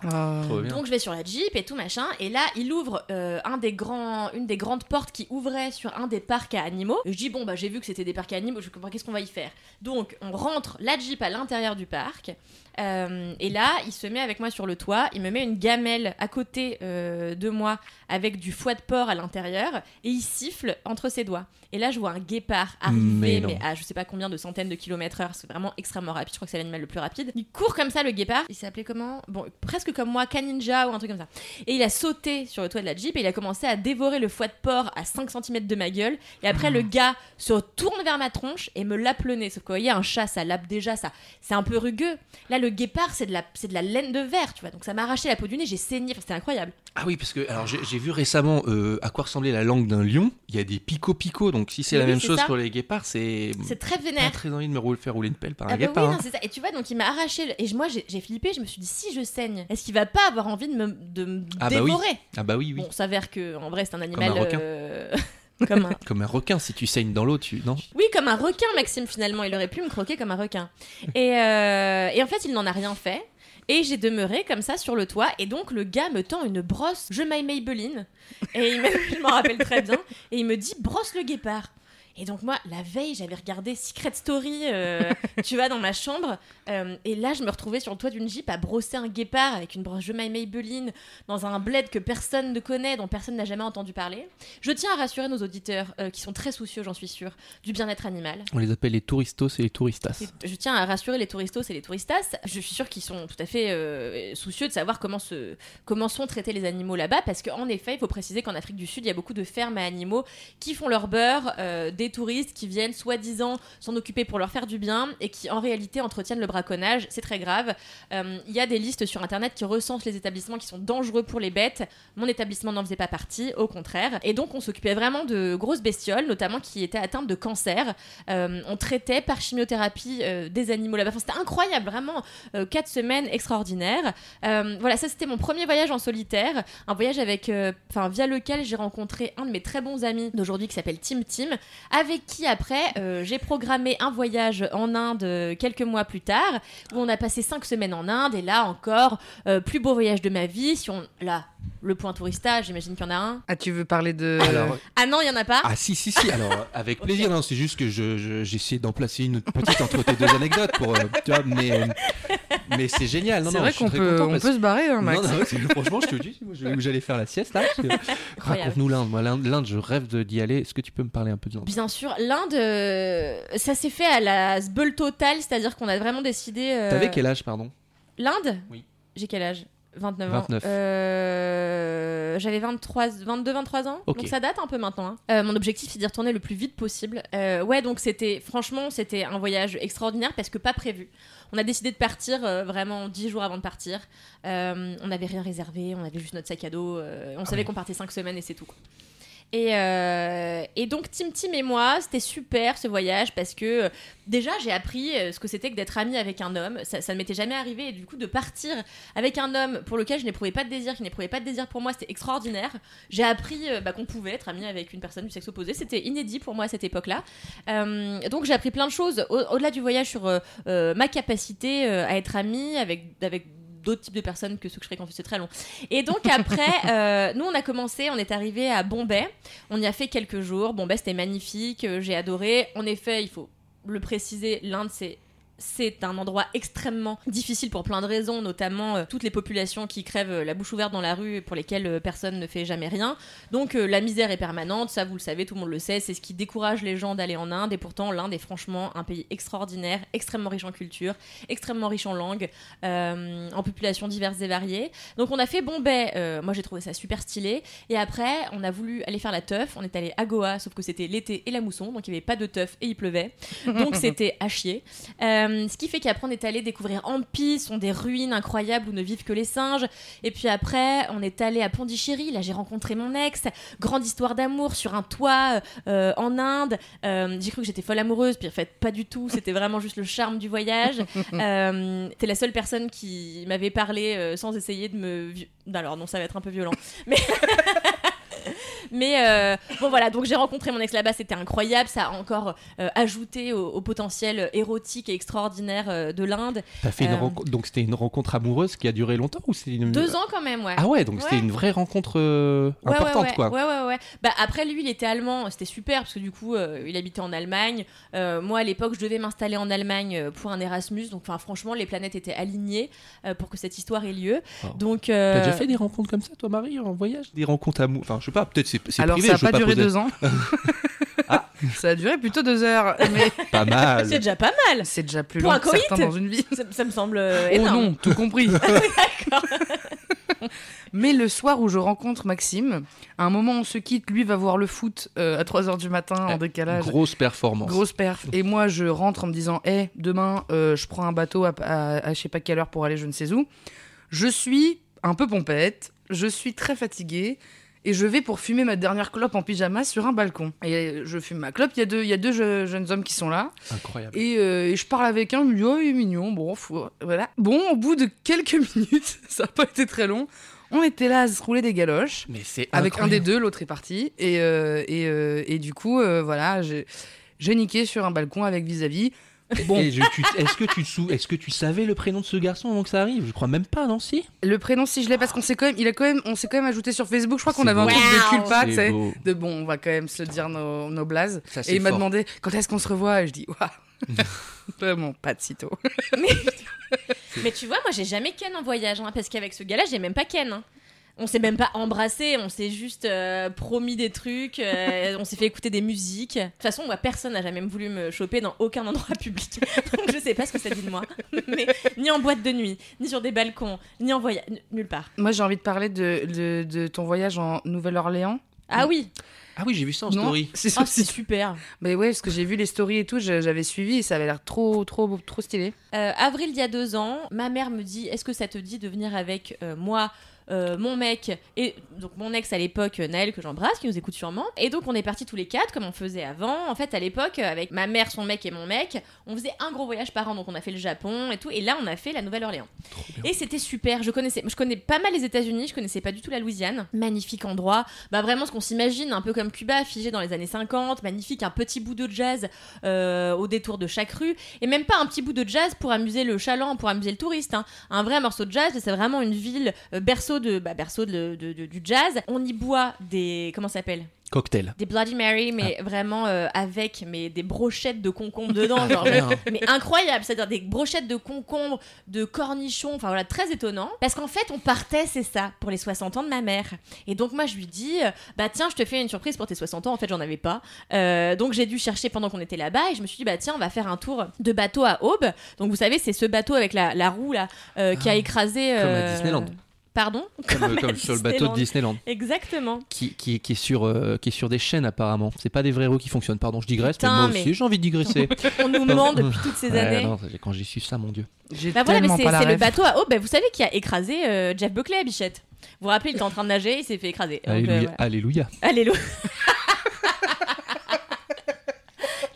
Trop bien. Donc je vais sur la Jeep et tout machin, et là il ouvre euh, un des grands, une des grandes portes qui ouvrait sur un des parcs à animaux. Je dis bon bah j'ai vu que c'était des parcs à animaux, je comprends qu'est-ce qu'on va y faire? Donc on rentre la Jeep à l'intérieur du parc. Euh, et là, il se met avec moi sur le toit, il me met une gamelle à côté euh, de moi avec du foie de porc à l'intérieur et il siffle entre ses doigts. Et là, je vois un guépard Mais arriver, non. mais à je sais pas combien de centaines de kilomètres heure, c'est vraiment extrêmement rapide. Je crois que c'est l'animal le plus rapide. Il court comme ça, le guépard. Il s'appelait comment? Bon, presque comme moi, Kaninja ou un truc comme ça. Et il a sauté sur le toit de la Jeep et il a commencé à dévorer le foie de porc à 5 cm de ma gueule. Et après, le gars se tourne vers ma tronche et me lappe le nez. Sauf que, vous voyez, un chat, ça lappe déjà, ça. C'est un peu rugueux. Là, le guépard, c'est de la, c'est de la laine de verre, tu vois. Donc ça m'a arraché la peau du nez, j'ai saigné. Enfin, c'était incroyable. Ah oui, parce que alors j'ai j'ai vu récemment euh, à quoi ressemblait la langue d'un lion. Il y a des pico-pico, donc si c'est la oui, même c'est chose ça. pour les guépards, c'est C'est très pas vénère. très envie de me rouler, faire rouler une pelle par un Ah bah guépard. oui, hein. c'est ça. Et tu vois, donc il m'a arraché. le- Et je- moi, j'ai j'ai flippé. Je me suis dit, si je saigne, est-ce qu'il va pas avoir envie de me, de me Ah bah oui. dévorer? Ah bah oui, oui. Bon, s'avère que en vrai, c'est un animal. un requin. euh, comme un... Comme un requin, si tu saignes dans l'eau, tu non Oui, comme un requin, Maxime, finalement. Il aurait pu me croquer comme un requin. Et, euh, et en fait, il n'en a rien fait. Et j'ai demeuré comme ça sur le toit. Et donc, le gars me tend une brosse, je m'aille Maybelline. Et il me- je m'en rappelle très bien. Et il me dit, brosse le guépard. Et donc, moi, la veille, j'avais regardé Secret Story, euh, tu vois, dans ma chambre. Euh, et là, je me retrouvais sur le toit d'une Jeep à brosser un guépard avec une brosse je m'aille Maybelline dans un bled que personne ne connaît, dont personne n'a jamais entendu parler. Je tiens à rassurer nos auditeurs, euh, qui sont très soucieux, j'en suis sûre, du bien-être animal. On les appelle les touristos et les touristas. Et Je tiens à rassurer les touristos et les touristas. Je suis sûre qu'ils sont tout à fait euh, soucieux de savoir comment, se, comment sont traités les animaux là-bas, parce qu'en effet, il faut préciser qu'en Afrique du Sud, il y a beaucoup de fermes à animaux qui font leur beurre, euh, touristes qui viennent soi-disant s'en occuper pour leur faire du bien et qui en réalité entretiennent le braconnage. C'est très grave. Euh, Il y a des listes sur Internet qui recensent les établissements qui sont dangereux pour les bêtes. Mon établissement n'en faisait pas partie, au contraire. Et donc, on s'occupait vraiment de grosses bestioles, notamment qui étaient atteintes de cancer. Euh, on traitait par chimiothérapie euh, des animaux là-bas. C'était incroyable, vraiment. Euh, quatre semaines extraordinaires. Euh, voilà, ça c'était mon premier voyage en solitaire. Un voyage avec, euh, enfin, via lequel j'ai rencontré un de mes très bons amis d'aujourd'hui qui s'appelle Tim Tim, avec qui après euh, j'ai programmé un voyage en Inde euh, quelques mois plus tard, où on a passé cinq semaines en Inde. Et là encore, euh, plus beau voyage de ma vie. Si on, là, le point tourista, j'imagine qu'il y en a un. Ah, tu veux parler de. Alors, Ah non, il y en a pas. ah si si si. Alors avec plaisir. Non, c'est juste que je je- j'essaie d'en placer une petite entre tes deux anecdotes pour euh, tu vois, mais euh, mais c'est génial. Non c'est non, vrai je suis qu'on très peut, content on parce- peut se barrer, hein, Max. Non, non, c'est- franchement, je te dis, moi, je- où j'allais faire la sieste là. que-. Raconte-nous l'Inde. Moi, l'Inde, l'Inde, je rêve de- d'y aller. Est-ce que tu peux me parler un peu de l'Inde Bien sûr, l'Inde, euh, ça s'est fait à la sbeul totale, c'est-à-dire qu'on a vraiment décidé. euh, T'avais quel âge, pardon? L'Inde? Oui. J'ai quel âge? 29 ans. 29. Euh, J'avais 23, 22, 23 ans. Donc ça date un peu maintenant. hein. Euh, mon objectif, c'est d'y retourner le plus vite possible. Euh, ouais, donc c'était, franchement, c'était un voyage extraordinaire parce que pas prévu. On a décidé de partir vraiment 10 jours avant de partir. On n'avait rien réservé, on avait juste notre sac à dos. on savait oui. qu'on partait 5 semaines et c'est tout. quoi. Et, euh, et donc Tim Tim et moi, c'était super ce voyage parce que euh, déjà j'ai appris euh, ce que c'était que d'être amie avec un homme. Ça, ne m'était jamais arrivé et du coup de partir avec un homme pour lequel je n'éprouvais pas de désir, qui n'éprouvait pas de désir pour moi, c'était extraordinaire. J'ai appris bah, qu'on pouvait être amie avec une personne du sexe opposé. C'était inédit pour moi à cette époque-là. Donc j'ai appris plein de choses au- au-delà du voyage sur ma capacité à être amie avec avec d'autres types de personnes que ceux que je fréquente, c'est très long. Et donc après, euh, nous on a commencé, on est arrivé à Bombay, on y a fait quelques jours. Bombay c'était magnifique, euh, j'ai adoré. En effet, il faut le préciser, l'Inde c'est c'est un endroit extrêmement difficile pour plein de raisons, notamment euh, toutes les populations qui crèvent euh, la bouche ouverte dans la rue et pour lesquelles euh, personne ne fait jamais rien. Donc la misère est permanente, ça vous le savez, tout le monde le sait, c'est ce qui décourage les gens d'aller en Inde et pourtant l'Inde est franchement un pays extraordinaire, extrêmement riche en culture, extrêmement riche en langues, en populations diverses et variées. Donc on a fait Bombay, euh, moi j'ai trouvé ça super stylé et après on a voulu aller faire la teuf, on est allé à Goa sauf que c'était l'été et la mousson donc il n'y avait pas de teuf et il pleuvait. Donc c'était à chier. Euh, ce qui fait qu'après on est allé découvrir Ampi, sont des ruines incroyables où ne vivent que les singes. Et puis après on est allé à Pondichéry, là j'ai rencontré mon ex. Grande histoire d'amour sur un toit euh, en Inde. Euh, j'ai cru que j'étais folle amoureuse, puis en fait pas du tout. C'était vraiment juste le charme du voyage. Euh, T'es la seule personne qui m'avait parlé euh, sans essayer de me. Alors non, ça va être un peu violent. Mais. Mais euh, bon voilà, donc j'ai rencontré mon ex là-bas, c'était incroyable, ça a encore euh, ajouté au, au potentiel érotique et extraordinaire euh, de l'Inde. Donc c'était une rencontre amoureuse qui a duré longtemps ou c'est une... Deux ans quand même, ouais. Ah ouais, donc Ouais. c'était une vraie rencontre Ouais, importante ouais, quoi. Ouais, ouais, ouais. Bah, après, lui, il était allemand, c'était super parce que du coup, il habitait en Allemagne. Moi, à l'époque, je devais m'installer en Allemagne pour un Erasmus. Donc, franchement, les planètes étaient alignées pour que cette histoire ait lieu. Oh. Donc, T'as déjà fait des rencontres comme ça, toi, Marie, en voyage? Des rencontres amour Enfin, je sais pas, peut-être c'est c'est Alors, privé. ça je a veux pas duré poser- deux ans. Ah. Ça a duré plutôt deux heures. Mais Pas mal. c'est déjà pas mal. c'est déjà plus Pour long un que certains dans une vie. Ça, ça me semble euh, Oh énorme. non, tout compris. Mais le soir où je rencontre Maxime, à un moment on se quitte, lui va voir le foot euh, à 3h du matin en Euh, décalage. Grosse performance. Grosse perf. Et moi, je rentre en me disant, hé, demain, euh, je prends un bateau à, à- à je sais pas quelle heure pour aller je ne sais où. Je suis un peu pompette. je suis très fatiguée. Et je vais pour fumer ma dernière clope en pyjama sur un balcon. Et je fume ma clope, il y a deux, il y a deux je- jeunes hommes qui sont là. Incroyable. Et, euh, et je parle avec un, il me dit Oh, il est mignon. Bon, voilà. Bon, au bout de quelques minutes, ça n'a pas été très long, on était là à se rouler des galoches. Mais c'est Avec un des deux, l'autre est parti. Et, euh, et, euh, et du coup, voilà, j'ai niqué sur un balcon avec vis-à-vis. Bon, Et je- tu- Est-ce que, tu te est-ce que tu savais le prénom de ce garçon avant que ça arrive? Je crois même pas, non Si? Le prénom, si je l'ai, parce qu'on s'est quand même, il a quand même, on s'est quand même ajouté sur Facebook. Je crois qu'on avait un truc de culpa, tu C'est sais. De bon, on va quand même se dire nos, nos blazes. Ça, Et il m'a demandé quand est-ce qu'on se revoit? Et je dis, waouh. Vraiment pas de sitôt. mais, mais tu vois, moi j'ai jamais ken en voyage, hein, parce qu'avec ce gars-là, j'ai même pas ken. hein. On s'est même pas embrassé, on s'est juste euh, promis des trucs, euh, on s'est fait écouter des musiques. De toute façon, moi, personne n'a jamais voulu me choper dans aucun endroit public. Donc je sais pas ce que ça dit de moi. Mais ni en boîte de nuit, ni sur des balcons, ni en voyage, nulle part. Moi, j'ai envie de parler de, de, de ton voyage en Nouvelle-Orléans. Ah oui, Ah oui, j'ai vu ça en Non story. C'est oh, aussi c'est super. Mais ouais, parce que j'ai vu les stories et tout, j'avais suivi et ça avait l'air trop, trop, trop stylé. Euh, avril il y a deux ans, ma mère me dit Est-ce que ça te dit de venir avec euh, moi mon mec et donc mon ex à l'époque euh, Naël que j'embrasse qui nous écoute sûrement. Et donc on est partis tous les quatre comme on faisait avant. En fait à l'époque euh, avec ma mère son mec et mon mec on faisait un gros voyage par an. Donc on a fait le Japon et tout. Et là on a fait la Nouvelle-Orléans. Et c'était super. Je connaissais je connais pas mal les États-Unis. Je connaissais pas du tout la Louisiane. Magnifique endroit. Bah vraiment ce qu'on s'imagine un peu comme Cuba figé dans les années 50 magnifique un petit bout de jazz euh, au détour de chaque rue. Et même pas un petit bout de jazz pour amuser le chaland, pour amuser le touriste. hein. Un vrai morceau de jazz, c'est vraiment une ville euh, berceau de bah, berceau de- de- de- du jazz. On y boit des comment ça s'appelle? Cocktail. Des Bloody Mary, mais vraiment euh, avec mais des brochettes de concombre dedans, genre Bien. mais incroyable, c'est-à-dire des brochettes de concombre, de cornichons, enfin voilà, très étonnant. Parce qu'en fait, on partait, c'est ça, pour les 60 ans de ma mère. Et donc moi, je lui dis, euh, bah tiens, je te fais une surprise pour tes 60 ans. En fait, j'en avais pas. Euh, donc j'ai dû chercher pendant qu'on était là-bas et je me suis dit, bah tiens, on va faire un tour de bateau à Aube. Donc vous savez, c'est ce bateau avec la, la roue là euh, qui a écrasé. Comme à Disneyland. Pardon Comme, à comme sur le bateau de Disneyland. Exactement. Qui, qui, qui est sur, euh, qui est sur des chaînes apparemment. C'est pas des vrais roues qui fonctionnent. Pardon, je digresse, Putain, mais moi mais- aussi j'ai envie de digresser. On nous ment depuis toutes ces Ouais, années. non, quand j'ai su ça, mon dieu. J'ai Bah voilà, mais c'est le bateau à Aube, bah, vous savez, qui a écrasé euh, Jeff Buckley à Bichette. Vous vous rappelez, il était en train de nager, il s'est fait écraser. Donc, euh, Alléluia. voilà. Alléluia. Alléluia.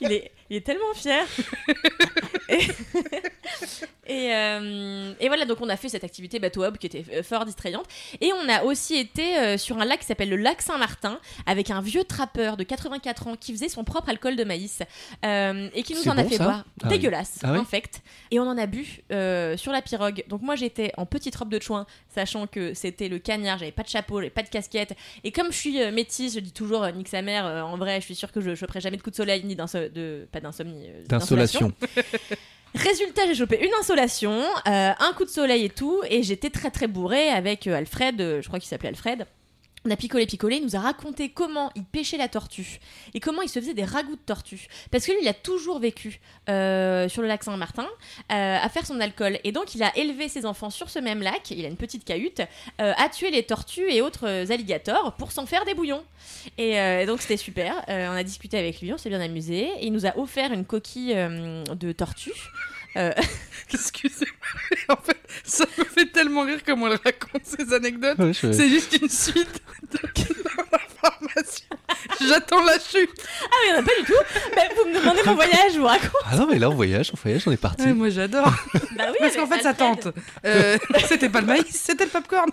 il, est, il est tellement fier. et, et, euh, et voilà, donc on a fait cette activité bateau hub qui était euh, fort distrayante. Et on a aussi été euh, sur un lac qui s'appelle le lac Saint-Martin avec un vieux trappeur de 84 ans qui faisait son propre alcool de maïs euh, et qui nous en a fait ça boire. Ah oui. Dégueulasse, Ah oui infect. Et on en a bu euh, sur la pirogue. Donc moi j'étais en petite robe de chouin, sachant que c'était le cagnard, j'avais pas de chapeau, j'avais pas de casquette. Et comme je suis métisse, je dis toujours nique sa mère, en vrai je suis sûre que je choperai jamais de coup de soleil ni d'inso- de pas d'insomnie. euh, D'insolation. Résultat, j'ai chopé une insolation, euh, un coup de soleil et tout, et j'étais très très bourrée avec euh, Alfred, je crois qu'il s'appelait Alfred. On a picolé, picolé, il nous a raconté comment il pêchait la tortue et comment il se faisait des ragoûts de tortue. Parce que lui, il a toujours vécu euh, sur le lac Saint-Martin euh, à faire son alcool. Et donc, il a élevé ses enfants sur ce même lac, il a une petite cahute, euh, à tuer les tortues et autres alligators pour s'en faire des bouillons. Et donc, c'était super. On a discuté avec lui, on s'est bien amusé. Il nous a offert une coquille de tortue. Euh, Excusez-moi. En fait, ça me fait tellement rire comment elle raconte ces anecdotes. Ouais, je- C'est juste une suite d'informations. J'attends la chute. Ah, mais il y en a pas du tout. Bah, vous me demandez mon voyage, je vous raconte. Ah non, mais là, on voyage, on voyage, on est parti. Ouais, moi j'adore. Bah oui, Parce qu'en fait, ça Alfred. tente. Euh, c'était pas le maïs, c'était le popcorn.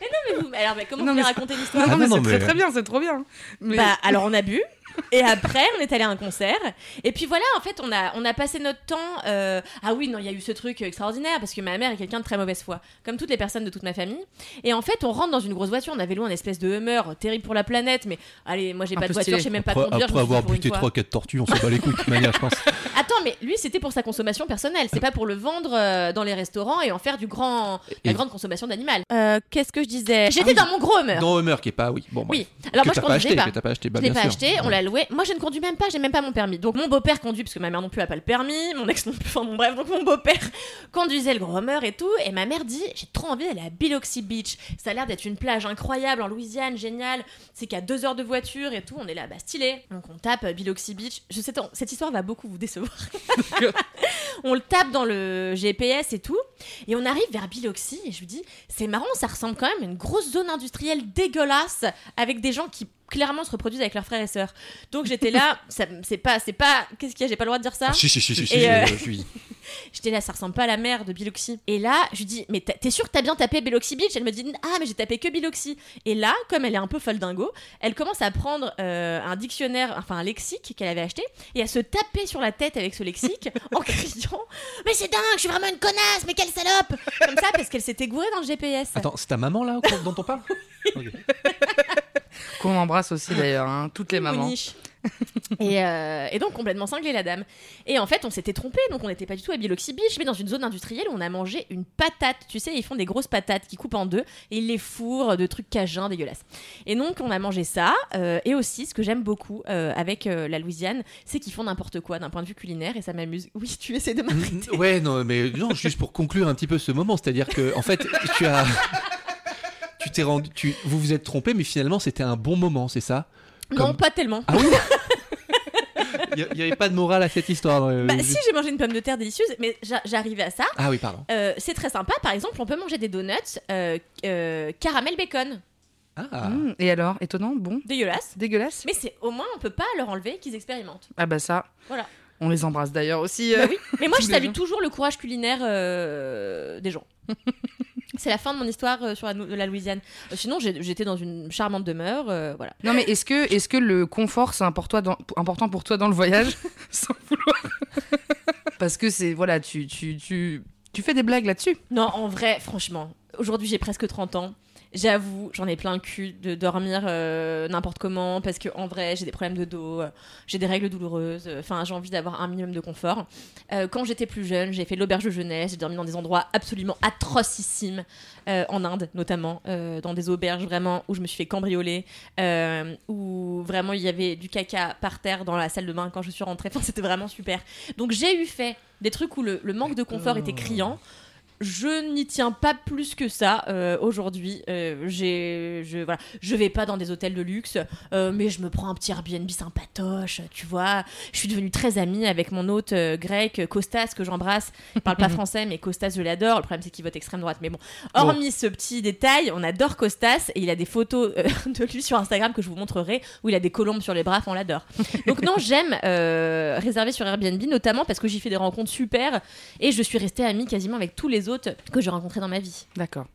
Mais vous- alors, mais comment Non, vous mais raconter Non, l'histoire non, Ah mais non, c'est non, très mais- très bien, c'est trop bien. Mais Bah, alors on a bu. Et après, on est allé à un concert. Et puis voilà, en fait, on a, on a passé notre temps. euh, Ah oui, non, il y a eu ce truc extraordinaire parce que ma mère est quelqu'un de très mauvaise foi, comme toutes les personnes de toute ma famille. Et en fait, on rentre dans une grosse voiture. On avait loué un espèce de Hummer terrible pour la planète. Mais allez, moi j'ai Un pas de voiture, je sais même pas Après, conduire. je après avoir buté fois. 3-4 tortues, on s'en bat les couilles de toute manière, je pense. Attends, mais lui, c'était pour sa consommation personnelle. C'est pas pour le vendre euh, dans les restaurants et en faire du grand, la Et- grande consommation d'animal. Euh, Qu'est-ce que je disais? J'étais dans mon gros Hummer. Dans Hummer qui est pas, oui. Bon, Oui. Alors que moi je t'as pas conduisais acheté, pas. que t'as pas acheté, bah, Je l'ai bien pas sûr. acheté, on l'a louer. Moi, je ne conduis même pas, j'ai même pas mon permis. Donc, mon beau-père conduit, parce que ma mère non plus a pas le permis, mon ex non plus, enfin bon, bref. Donc, mon beau-père conduisait le Grommer et tout. Et ma mère dit J'ai trop envie d'aller à Biloxi Beach. Ça a l'air d'être une plage incroyable en Louisiane, génial. C'est qu'à deux heures de voiture et tout. On est là, bah stylé. Donc, on tape euh, Biloxi Beach. Je sais, cette histoire va beaucoup vous décevoir. on le tape dans le GPS et tout. Et on arrive vers Biloxi et je lui dis C'est marrant, ça ressemble quand même à une grosse zone industrielle dégueulasse avec des gens qui clairement se reproduisent avec leurs frères et sœurs. Donc j'étais là, c'est pas, c'est pas, qu'est-ce qu'il y a, j'ai pas le droit de dire ça. Ah, si, si, si, si, si, Et, euh, je suis. J'étais là, ça ressemble pas à la mer de Biloxi. Et là, je lui dis, mais t'es sûr que t'as bien tapé Biloxi Beach? Elle me dit, ah, mais j'ai tapé que Biloxi. Et là, comme elle est un peu folle dingo, elle commence à prendre euh, un dictionnaire, enfin un lexique qu'elle avait acheté, et à se taper sur la tête avec ce lexique en criant, mais c'est dingue, je suis vraiment une connasse, mais quelle salope Comme ça, parce qu'elle s'était gourée dans le GPS. Attends, c'est ta maman là dont on parle? Ok. Qu'on embrasse aussi d'ailleurs, hein, toutes les mamans. Et, euh, et donc complètement cinglée la dame. Et en fait on s'était trompé, donc on n'était pas du tout à Biloxi Beach, mais dans une zone industrielle où on a mangé une patate. Tu sais, ils font des grosses patates qui coupent en deux et ils les fourrent de trucs cajuns dégueulasses. Et donc on a mangé ça. euh, et aussi ce que j'aime beaucoup euh, avec euh, la Louisiane, c'est qu'ils font n'importe quoi d'un point de vue culinaire et ça m'amuse. Oui, tu essaies de m'arrêter. Ouais, non, mais non, juste pour conclure un petit peu ce moment, c'est-à-dire que, en fait, tu as. Tu t'es rendu. Tu, vous vous êtes trompé, mais finalement, c'était un bon moment, c'est ça? Non, pas tellement. Ah oui? Il n'y avait pas de morale à cette histoire. le- Bah si, j'ai mangé une pomme de terre délicieuse, mais j'a- j'arrivais à ça. Ah oui, pardon. Euh, c'est très sympa. Par exemple, on peut manger des donuts euh, euh, caramel bacon. Ah. Mmh, et alors, étonnant, bon, Dégueulasse. dégueulasse. Mais c'est au moins on peut pas leur enlever qu'ils expérimentent. Ah bah ça. Voilà. On les embrasse d'ailleurs aussi. euh. Bah oui. Mais moi je salue gens. toujours le courage culinaire euh, des gens. c'est la fin de mon histoire euh, sur la, la Louisiane. Euh, sinon j'étais dans une charmante demeure, euh, voilà. Non mais est-ce que, est-ce que le confort c'est important pour toi dans le voyage Sans vouloir. Parce que c'est, voilà, tu, tu, tu, tu fais des blagues là-dessus. Non, en vrai, franchement, aujourd'hui j'ai presque 30 ans. J'avoue, j'en ai plein le cul de dormir euh, n'importe comment parce que en vrai, j'ai des problèmes de dos, euh, j'ai des règles douloureuses. euh, Enfin, j'ai envie d'avoir un minimum de confort. Quand j'étais plus jeune, j'ai fait l'auberge de jeunesse, j'ai dormi dans des endroits absolument atrocissimes, en Inde notamment, dans des auberges vraiment où je me suis fait cambrioler, où vraiment il y avait du caca par terre dans la salle de bain quand je suis rentrée. Enfin, c'était vraiment super. Donc j'ai eu fait des trucs où le, le manque de confort était criant. Je n'y tiens pas plus que ça euh, aujourd'hui. Euh, j'ai, je, voilà, je vais pas dans des hôtels de luxe, euh, mais je me prends un petit Airbnb sympatoche, tu vois. Je suis devenue très amie avec mon hôte grec, Costas, que j'embrasse. Il parle pas français, mais Costas, je l'adore. Le problème, c'est qu'il vote extrême droite. Mais bon, hormis ce petit détail, on adore Costas et il a des photos de lui sur Instagram que je vous montrerai où il a des colombes sur les bras. On l'adore. Donc, non, j'aime réserver sur Airbnb, notamment parce que j'y fais des rencontres super et je suis restée amie quasiment avec tous les autres que j'ai rencontrés dans ma vie. D'accord.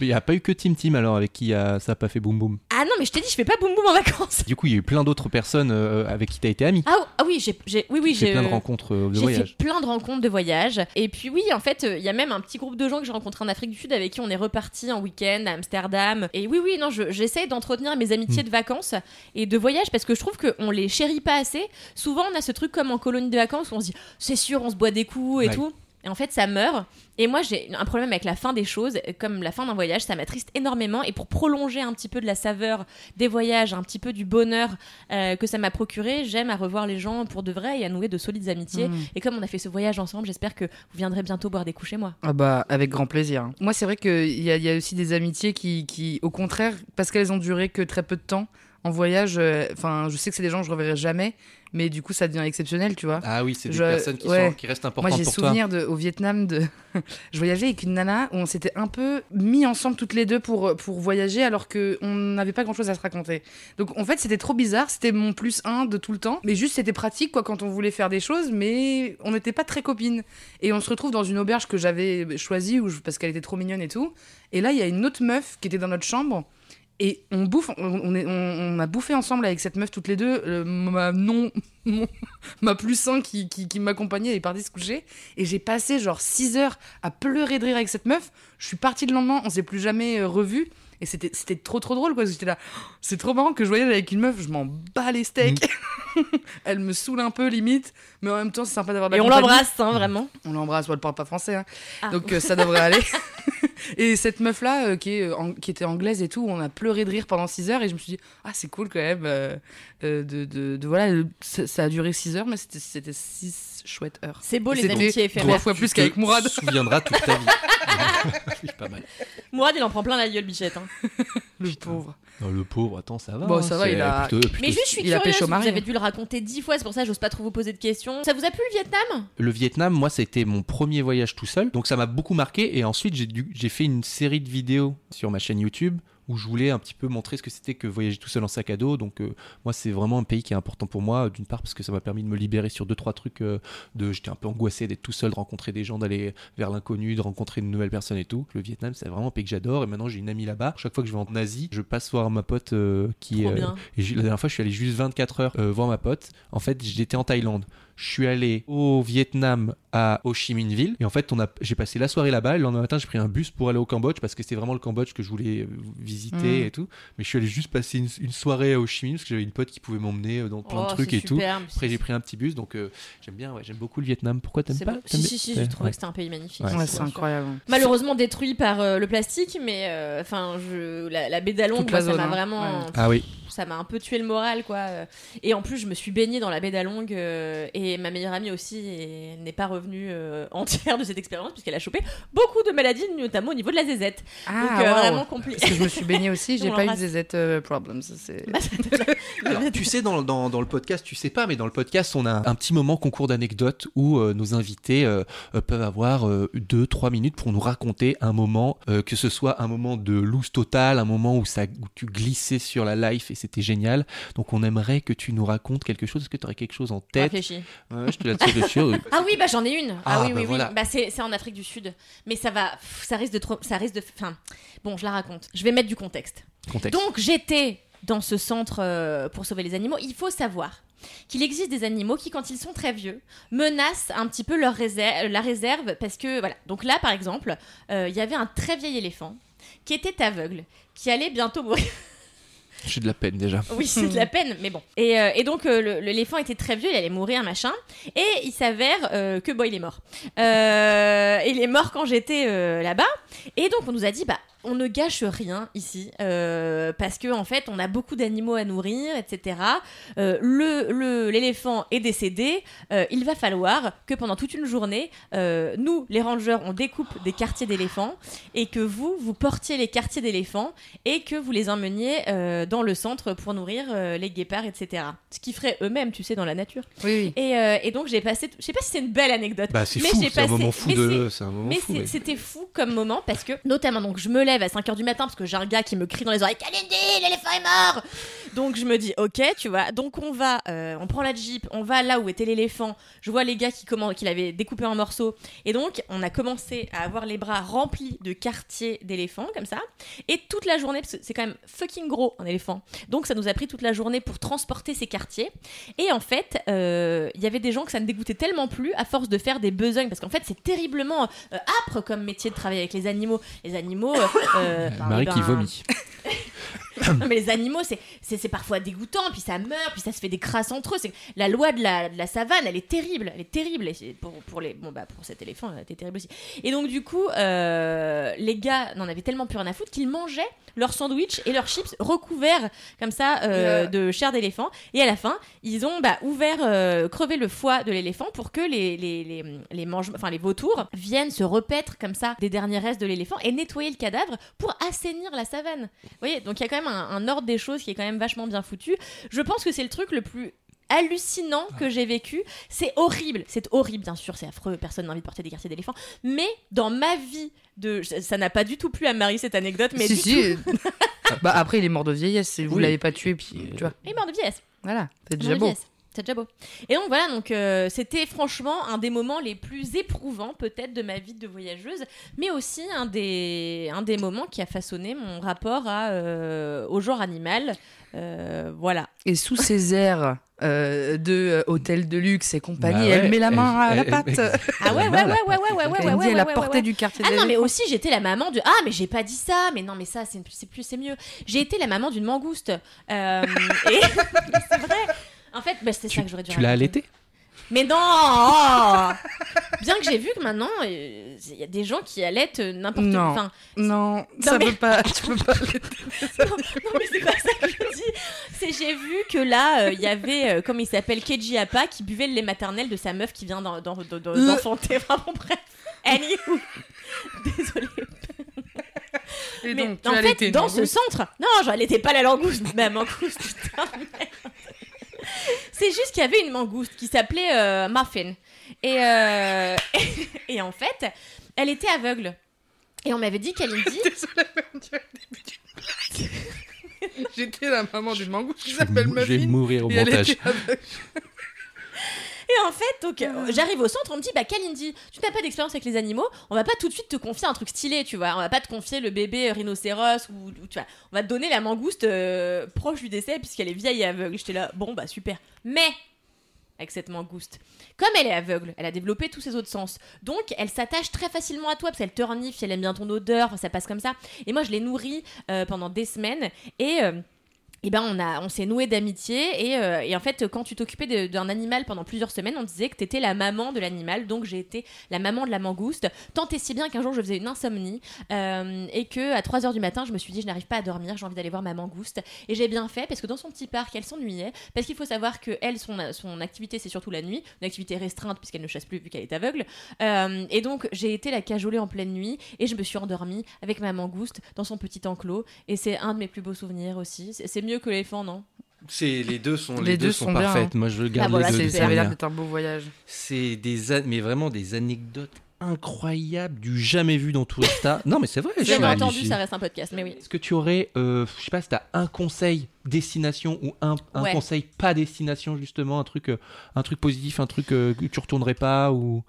Il n'y a pas eu que Tim Tim alors avec qui euh, ça a pas fait boum boum? Ah non, mais je t'ai dit, je fais pas boum boum en vacances. Du coup, il y a eu plein d'autres personnes euh, avec qui tu as été ami. Ah, ah oui, j'ai, j'ai- oui, oui, j'ai plein de rencontres euh, de J'ai voyage. fait plein de rencontres de voyage. Et puis oui, en fait, euh, il y a même un petit groupe de gens que j'ai rencontrés en Afrique du Sud avec qui on est reparti en week-end à Amsterdam. Et oui, oui, non, je- j'essaie d'entretenir mes amitiés de vacances et de voyage parce que je trouve qu'on les chérit pas assez. Souvent, on a ce truc comme en colonie de vacances où on se dit, c'est sûr, on se boit des coups et Ouais. tout. Et en fait, ça meurt. Et moi, j'ai un problème avec la fin des choses, comme la fin d'un voyage, ça m'attriste énormément. Et pour prolonger un petit peu de la saveur des voyages, un petit peu du bonheur euh, que ça m'a procuré, j'aime à revoir les gens pour de vrai et à nouer de solides amitiés. Mm. Et comme on a fait ce voyage ensemble, j'espère que vous viendrez bientôt boire des coups chez moi. Ah bah avec grand plaisir. Moi c'est vrai qu'il y, y a aussi des amitiés qui, qui au contraire, parce qu'elles ont duré que très peu de temps en voyage, euh, enfin je sais que c'est des gens que je reverrai jamais, mais du coup ça devient exceptionnel, tu vois. Ah oui, c'est des Je- personnes qui, ouais. sont, qui restent Moi importantes j'ai pour toi. souvenir de, au Vietnam de... je voyageais avec une nana où on s'était un peu mis ensemble toutes les deux pour, pour voyager alors qu'on n'avait pas grand chose à se raconter. Donc en fait c'était trop bizarre, c'était mon plus un de tout le temps, mais juste c'était pratique quoi quand on voulait faire des choses, mais on n'était pas très copines. Et on se retrouve dans une auberge que j'avais choisie où je- parce qu'elle était trop mignonne et tout. Et là il y a une autre meuf qui était dans notre chambre. Et on bouffe, on, on est- on- on a bouffé ensemble avec cette meuf toutes les deux, euh, ma non ma plus 1 qui, qui, qui m'accompagnait, est partie se coucher. Et j'ai passé genre 6 heures à pleurer de rire avec cette meuf. Je suis partie le lendemain, on s'est plus jamais euh, revus. Et c'était c'était trop trop drôle quoi. J'étais là, c'est trop marrant que je voyage avec une meuf, je m'en bats les steaks. elle me saoule un peu limite, mais en même temps c'est sympa d'avoir de Et la on l'embrasse, hein, vraiment. On l'embrasse, elle parle pas français. hein. Ah. Donc euh, ça devrait aller. et cette meuf-là, euh, qui, est, euh, qui était anglaise et tout, on a pleuré de rire pendant 6 heures et je me suis dit, ah, c'est cool quand même. euh, de, de, de- voilà, ça, ça a duré 6 heures, mais c'était- c'était 6 chouettes heures. C'est beau les amitiés Trois éphémères. fois plus Tu qu'avec te Mourad. souviendras toute ta vie. pas mal. Mourad, il en prend plein la gueule, bichette. hein. Le pauvre. Non, le pauvre, attends, ça va. Bon, hein, ça va, il a- plutôt- plutôt- Mais juste, je suis Il a curieuse, vous avez dû le raconter dix fois, c'est pour ça que j'ose pas trop vous poser de questions. Ça vous a plu le Vietnam? Le Vietnam, moi, c'était mon premier voyage tout seul, donc ça m'a beaucoup marqué. Et ensuite, j'ai dû- j'ai fait une série de vidéos sur ma chaîne YouTube où je voulais un petit peu montrer ce que c'était que voyager tout seul en sac à dos. Donc, euh, moi, c'est vraiment un pays qui est important pour moi, d'une part parce que ça m'a permis de me libérer sur deux trois trucs. euh, de, j'étais un peu angoissé d'être tout seul, de rencontrer des gens, d'aller vers l'inconnu, de rencontrer de nouvelles personnes et tout. Le Vietnam, c'est vraiment un pays que j'adore. Et maintenant, j'ai une amie là-bas. Chaque fois que je vais en Asie, je passe voir ma pote euh, qui est la dernière fois, je suis allé juste 24 heures voir ma pote. En fait, j'étais en Thaïlande. Je suis allé au Vietnam à Ho Chi Minh Ville. Et en fait, on a, j'ai passé la soirée là-bas. Et le lendemain matin, j'ai pris un bus pour aller au Cambodge parce que c'était vraiment le Cambodge que je voulais euh, visiter Mm. et tout. Mais je suis allé juste passer une, une soirée à Ho Chi Minh parce que j'avais une pote qui pouvait m'emmener euh, dans plein Oh, de trucs et tout. Après, j'ai pris un petit bus. Donc, euh, j'aime bien, ouais, j'aime beaucoup le Vietnam. Pourquoi t'aimes pas Si, si, si, trouvé ouais. que c'était un pays magnifique. Ouais, c'est c'est incroyable. Malheureusement détruit par euh, le plastique, mais euh, enfin, je la, la baie d'Along, ça zone, m'a hein. vraiment, Ouais. Ah oui. ça m'a un peu tué le moral, quoi. Et en plus, je me suis baignée dans la baie d'Along euh, et ma meilleure amie aussi n'est pas revenue euh, entière de cette expérience puisqu'elle a chopé beaucoup de maladies, notamment au niveau de la zézette. Ah, Donc euh, vraiment compliqué. Parce que je me suis baignée aussi, j'ai pas eu de. ZZ euh, problems. Alors, tu sais, dans, dans, dans le podcast, tu sais pas, mais dans le podcast, on a un petit moment concours d'anecdotes où euh, nos invités euh, peuvent avoir 2-3 minutes pour nous raconter un moment, euh, que ce soit un moment de loose total, un moment où, ça, où tu glissais sur la life et c'était génial. Donc on aimerait que tu nous racontes quelque chose. Est-ce que tu aurais quelque chose en tête Réfléchis. Ouais, Je te la tire dessus. Ah oui, bah j'en ai une. Ah, Ah, oui, bah oui, voilà. oui. Bah c'est c'est en Afrique du Sud, mais ça va, ça risque de trop, ça risque de, enfin, bon, je la raconte. Je vais mettre du contexte. Contexte. Donc j'étais dans ce centre euh, pour sauver les animaux. Il faut savoir qu'il existe des animaux qui, quand ils sont très vieux, menacent un petit peu leur réserve, la réserve parce que voilà. Donc là, par exemple, euh, il y avait un très vieil éléphant qui était aveugle, qui allait bientôt mourir. J'ai de la peine déjà. Oui, c'est de la peine, mais bon. Et, euh, et donc, euh, l'éléphant était très vieux, il allait mourir, machin. Et il s'avère euh, que, bon, il est mort. Euh, il est mort quand j'étais euh, là-bas. Et donc, on nous a dit, bah, on ne gâche rien ici, euh, parce que en fait, on a beaucoup d'animaux à nourrir, etc. Euh, le l'éléphant est décédé. euh, il va falloir que pendant toute une journée, euh, nous, les rangers, on découpe des quartiers d'éléphants et que vous, vous portiez les quartiers d'éléphants et que vous les emmeniez euh, dans le centre pour nourrir euh, les guépards, etc. Ce qu'ils feraient eux-mêmes, tu sais, dans la nature. Oui, oui. Et, euh, et donc, j'ai passé. Je sais pas si c'est une belle anecdote. bah, c'est Mais fou, j'ai c'est un passé- moment fou mais de. Mais c'était fou comme moment parce que, notamment, donc je me à 5h du matin parce que j'ai un gars qui me crie dans les oreilles Kalindi, l'éléphant est mort Donc je me dis, ok, tu vois. Donc on va, euh, on prend la jeep, on va là où était l'éléphant. Je vois les gars qui, comment, qui l'avaient découpé en morceaux. Et donc on a commencé à avoir les bras remplis de quartiers d'éléphants, comme ça. Et toute la journée, parce que c'est quand même fucking gros un éléphant. Donc ça nous a pris toute la journée pour transporter ces quartiers. Et en fait, euh, il y avait des gens que ça ne dégoûtait tellement plus à force de faire des besognes. Parce qu'en fait, c'est terriblement euh, âpre comme métier de travailler avec les animaux. Les animaux. euh, euh, Marie ben, qui vomit. non, mais les animaux, c'est- parfois dégoûtant, puis ça meurt, puis ça se fait des crasses entre eux. La loi de la, de la savane, elle est terrible, elle est terrible. Et pour, pour, les, bon, bah, pour cet éléphant, elle était terrible aussi. Et donc, du coup, euh, les gars n'en avaient tellement plus rien à foutre qu'ils mangeaient leurs sandwichs et leurs chips recouverts comme ça euh, Euh. de chair d'éléphant. Et à la fin, ils ont bah, ouvert, euh, crevé le foie de l'éléphant pour que les, les, les, les, mange- les vautours viennent se repaître comme ça des derniers restes de l'éléphant et nettoyer le cadavre pour assainir la savane. Vous voyez, donc il y a quand même un, un ordre des choses qui est quand même vachement bien foutu. Je pense que c'est le truc le plus hallucinant que j'ai vécu. C'est horrible, c'est horrible bien sûr, c'est affreux, personne n'a envie de porter des quartiers d'éléphants. Mais dans ma vie de, ça n'a pas du tout plu à Marie cette anecdote, mais si, du si. tout. bah après, il est mort de vieillesse. Vous Oui. l'avez pas tué, puis tu vois. Il est mort de vieillesse. Voilà, c'est Mort déjà de beau. vieillesse. C'est déjà beau. Et donc voilà, donc euh, c'était franchement un des moments les plus éprouvants peut-être de ma vie de voyageuse, mais aussi un des, un des moments qui a façonné mon rapport à, euh, au genre animal. Euh, voilà. Et sous ces airs euh, de euh, hôtel de luxe et compagnie, Bah ouais, elle met la main à la elle- patte. elle- Ah ouais, ouais, ouais, ouais, ouais, ouais, ouais, Elle ouais, dit, ouais, elle a ouais, porté ouais. du quartier Ah non, mais aussi j'étais la maman de. Ah, mais j'ai pas dit ça, mais non, mais ça, c'est c'est plus, c'est mieux. J'ai été la maman d'une mangouste. Euh, et c'est vrai. En fait, bah, c'était ça que j'aurais dû tu l'as allaité Mais non oh Bien que j'ai vu que maintenant, euh, il y a des gens qui allaitent euh, n'importe Non. Enfin, Non, ça mais- peut pas. Tu peux pas. non, non, mais c'est pas ça que je dis. C'est j'ai vu que là, euh, il y avait, euh, comme il s'appelle, Keiji Appa, qui buvait le lait maternel de sa meuf qui vient d'en- d'en- d'en- d'enfanter. Vraiment, bref. Anywho. Désolée. Et Mais donc, tu en fait, dans ce centre, non, j'allaitais pas la langouste, la mangouste, putain, merde. C'est juste qu'il y avait une mangouste qui s'appelait euh, Muffin. Et, euh, et en fait, elle était aveugle. Et on m'avait dit qu'elle dit. Désolée, mais on dirait le début d'une blague. J'étais la maman d'une mangouste qui s'appelle mou- je vais Muffin. mourir au et elle montage. était aveugle. Et en fait, donc, euh, j'arrive au centre, on me dit, bah, Kalindi, tu n'as pas d'expérience avec les animaux, on va pas tout de suite te confier un truc stylé, tu vois. On va pas te confier le bébé rhinocéros ou, ou, tu vois. On va te donner la mangouste euh, proche du décès puisqu'elle est vieille et aveugle. J'étais là, bon, bah, super. Mais, avec cette mangouste, comme elle est aveugle, elle a développé tous ses autres sens. Donc, elle s'attache très facilement à toi parce qu'elle te renifle, elle aime bien ton odeur, ça passe comme ça. Et moi, je l'ai nourrie euh, pendant des semaines et. Eh ben on, a, on s'est noué d'amitié et, euh, en fait quand tu t'occupais d'un animal pendant plusieurs semaines on disait que t'étais la maman de l'animal. Donc j'ai été la maman de la mangouste. Tant et si bien qu'un jour je faisais une insomnie euh, et que à 3h du matin je me suis dit je n'arrive pas à dormir j'ai envie d'aller voir ma mangouste. Et j'ai bien fait parce que dans son petit parc elle s'ennuyait. Parce qu'il faut savoir que elle son, son activité c'est surtout la nuit. Une activité restreinte puisqu'elle ne chasse plus vu qu'elle est aveugle. Euh, et donc j'ai été la cajoler en pleine nuit et je me suis endormie avec ma mangouste dans son petit enclos. Et c'est un de mes plus beaux souvenirs aussi. C'est mieux que l'éléphant non? C'est les deux sont Les les, deux deux sont sont bien, parfaits. Parfaite, moi je garde voilà, les deux. Ça avait l'air d'être un beau voyage. C'est des mais vraiment des anecdotes. incroyable, du jamais vu dans Tourista. non mais c'est vrai. suis- entendu, ça reste un podcast, mais oui. Est-ce que tu aurais, euh, je sais pas, si t'as un conseil destination ou un, un Ouais. conseil pas destination justement, un truc, euh, un truc positif, un truc euh, que tu retournerais pas ou,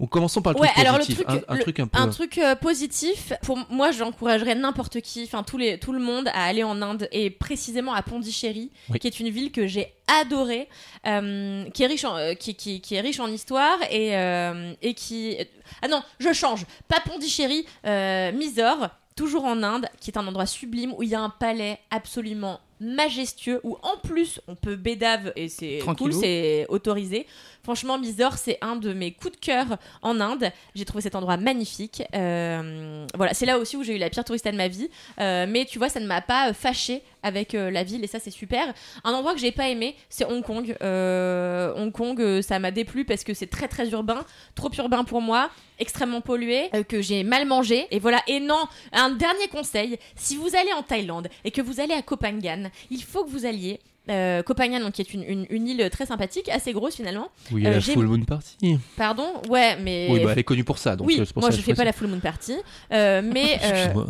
ou commençons par le Ouais, truc alors le positif, truc, un, un le- truc un peu. un truc euh, positif, pour moi, j'encouragerais n'importe qui, enfin tous les, tout le monde à aller en Inde et précisément à Pondichéry, Oui. qui est une ville que j'ai adorée, euh, qui est riche en, euh, qui, qui, qui est riche en histoire et, euh, et qui ah non, je change, pas Pondichéry, euh, Mysore, toujours en Inde, qui est un endroit sublime où il y a un palais absolument majestueux où en plus on peut bédave et c'est cool, c'est autorisé. Franchement, Mysore, c'est un de mes coups de cœur en Inde. J'ai trouvé cet endroit magnifique. Euh, voilà, c'est là aussi où j'ai eu la pire tourista de ma vie. Euh, mais tu vois, ça ne m'a pas fâché avec euh, la ville et ça, c'est super. Un endroit que j'ai pas aimé, c'est Hong Kong. Hong Kong, ça m'a déplu parce que c'est très très urbain, trop urbain pour moi, extrêmement pollué, que j'ai mal mangé. Et voilà. Et non, un dernier conseil si vous allez en Thaïlande et que vous allez à Koh Phangan, il faut que vous alliez. Euh, donc, qui est une, une- une île très sympathique, assez grosse finalement. Oui, il y a euh, la Full Moon Party. Pardon, ouais, mais Oui, bah, elle est connue pour ça. Donc oui, euh, pour moi ça je que fais pas la full moon party, euh, mais euh,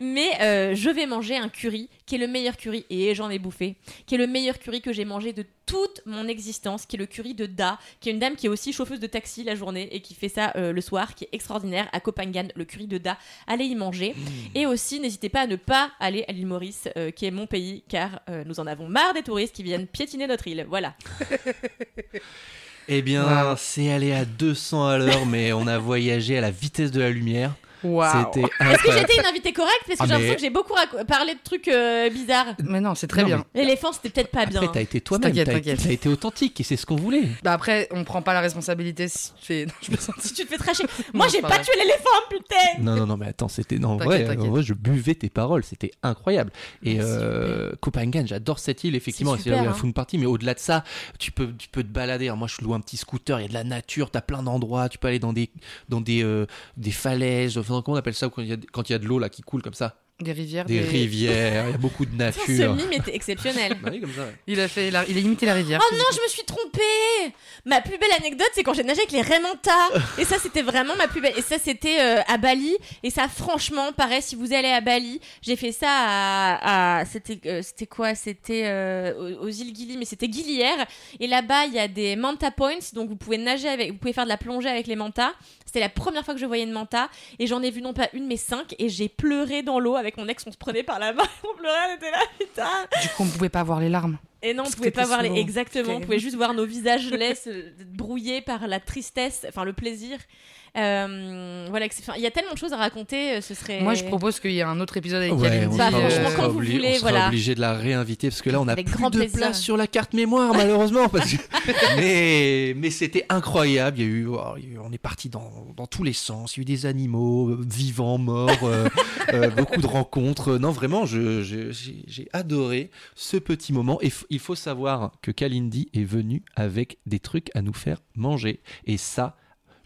mais euh, je vais manger un curry qui est le meilleur curry et j'en ai bouffé, qui est le meilleur curry que j'ai mangé de toute mon existence, qui est le curry de Da, qui est une dame qui est aussi chauffeuse de taxi la journée et qui fait ça le soir, qui est extraordinaire à Copenhague, le curry de Da. Allez y manger et aussi n'hésitez pas à ne pas aller à l'île Maurice, qui est mon pays, car euh, nous en avons marre des touristes qui viennent piétiner notre île. Voilà. Eh bien, Wow. c'est allé à 200 à l'heure, mais on a voyagé à la vitesse de la lumière. C'était Est-ce que j'étais une invitée correcte Parce que Ah, j'ai l'impression mais- que j'ai beaucoup parlé de trucs euh, bizarres. Mais non, c'est très Non, bien. L'éléphant, c'était peut-être pas bien. Après, t'as été toi-même, T'inquiète, t'as t'inquiète. t'as été authentique et c'est ce qu'on voulait. Bah après, on prend pas la responsabilité si tu fais. Non, je plaisante. Si tu te fais tracher. Moi, Non, j'ai c'est pas tué l'éléphant, putain Non, non, non, mais attends, c'était. Non, en vrai, en vrai, je buvais tes paroles, c'était incroyable. Et euh, Copenhagen, j'adore cette île, effectivement, C'est c'est là où il y a super, la Fun Party, mais au-delà de ça, tu peux, tu peux te balader. Alors, moi, je loue un petit scooter, il y a de la nature, t'as plein d'endroits, tu peux aller dans des, dans des, euh, des falaises, comment on appelle ça quand il y a, quand il y a de l'eau là qui coule comme ça Des rivières. Des rivières, il y a beaucoup de Putain, Ce nature. mime était exceptionnel. Bah oui, comme ça. Il a fait, la- il a imité la rivière. Oh non, je me suis trompée Ma plus belle anecdote, c'est quand j'ai nagé avec les Raymanta. Et ça, c'était vraiment ma plus belle. Et ça, c'était euh, à Bali. Et ça, franchement, pareil, si vous allez à Bali, j'ai fait ça à... à- c'était euh, c'était quoi? C'était euh, aux, îles Gili, mais c'était Gilière. Et là-bas, il y a des Manta Points, donc vous pouvez nager avec... Vous pouvez faire de la plongée avec les mantas. C'était la première fois que je voyais une manta. Et j'en ai vu non pas une, mais cinq. Et j'ai pleuré dans l'eau avec mon ex, on se prenait par la main. On pleurait, on était là, putain Du coup, on pouvait pas voir les larmes. Et non, on pouvait pas voir les... Exactement, on pouvait juste voir nos visages laids se brouillés par la tristesse, enfin le plaisir. Euh, voilà, il y a tellement de choses à raconter, euh, ce serait... Moi, je propose qu'il y ait un autre épisode avec Ouais, Kalindi, Bah, franchement, quand vous voulez, on sera voilà. obligé de la réinviter parce que là on a Avec plus grand de plaisir. place sur la carte mémoire malheureusement parce que- mais mais c'était incroyable. Il y a eu oh, il y a eu- on est parti dans, dans tous les sens. Il y a eu des animaux euh, vivants morts euh, euh, beaucoup de rencontres. Non vraiment je- je- j'ai adoré ce petit moment. Et il faut savoir que Kalindi est venu avec des trucs à nous faire manger. Et ça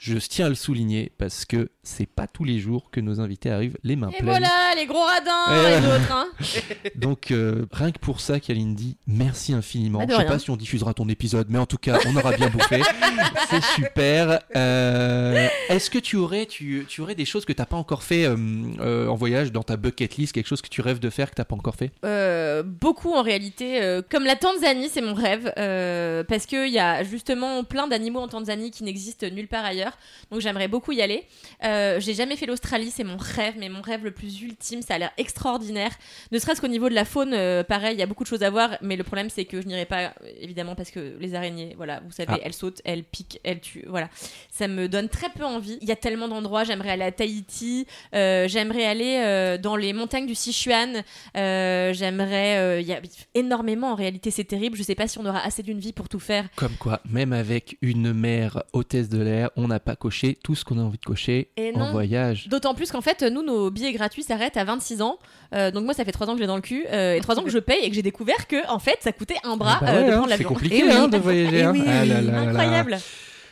je tiens à le souligner parce que c'est pas tous les jours que nos invités arrivent les mains Et pleines. voilà, les gros radins, Ouais. les autres, hein. Donc, euh, rien que pour ça, Kalindi, merci infiniment. De Je sais rien. pas si on diffusera ton épisode, mais en tout cas, on aura bien bouffé. C'est super. Euh, Est-ce que tu aurais, tu, tu aurais des choses que t'as pas encore fait euh, en voyage dans ta bucket list, quelque chose que tu rêves de faire que t'as pas encore fait? Beaucoup en réalité. comme la Tanzanie, c'est mon rêve. parce qu'il y a justement plein d'animaux en Tanzanie qui n'existent nulle part ailleurs. Donc j'aimerais beaucoup y aller. Euh, J'ai jamais fait l'Australie, c'est mon rêve, mais mon rêve le plus ultime. Ça a l'air extraordinaire. Ne serait-ce qu'au niveau de la faune, euh, pareil, il y a beaucoup de choses à voir. Mais le problème, c'est que je n'irai pas, évidemment, parce que les araignées, voilà, vous savez, Ah. elles sautent, elles piquent, elles tuent. Voilà. Ça me donne très peu envie. Il y a tellement d'endroits. J'aimerais aller à Tahiti. euh, j'aimerais aller dans les montagnes du Sichuan. J'aimerais. Il y a énormément en réalité, c'est terrible. Je sais pas si on aura assez d'une vie pour tout faire. Comme quoi, même avec une mère hôtesse de l'air, on n'a pas coché tout ce qu'on a envie de cocher Et en non. voyage. D'autant plus qu'en fait, nous, nos billets gratuits s'arrêtent à 26 ans. Euh, donc moi, ça fait 3 ans que j'ai dans le cul euh, et 3 ans que je paye et que j'ai découvert que, en fait, ça coûtait un bras Bah euh, ouais, de hein, c'est compliqué Eh hein, de voyager. Eh hein. oui. Ah là là là là. Incroyable.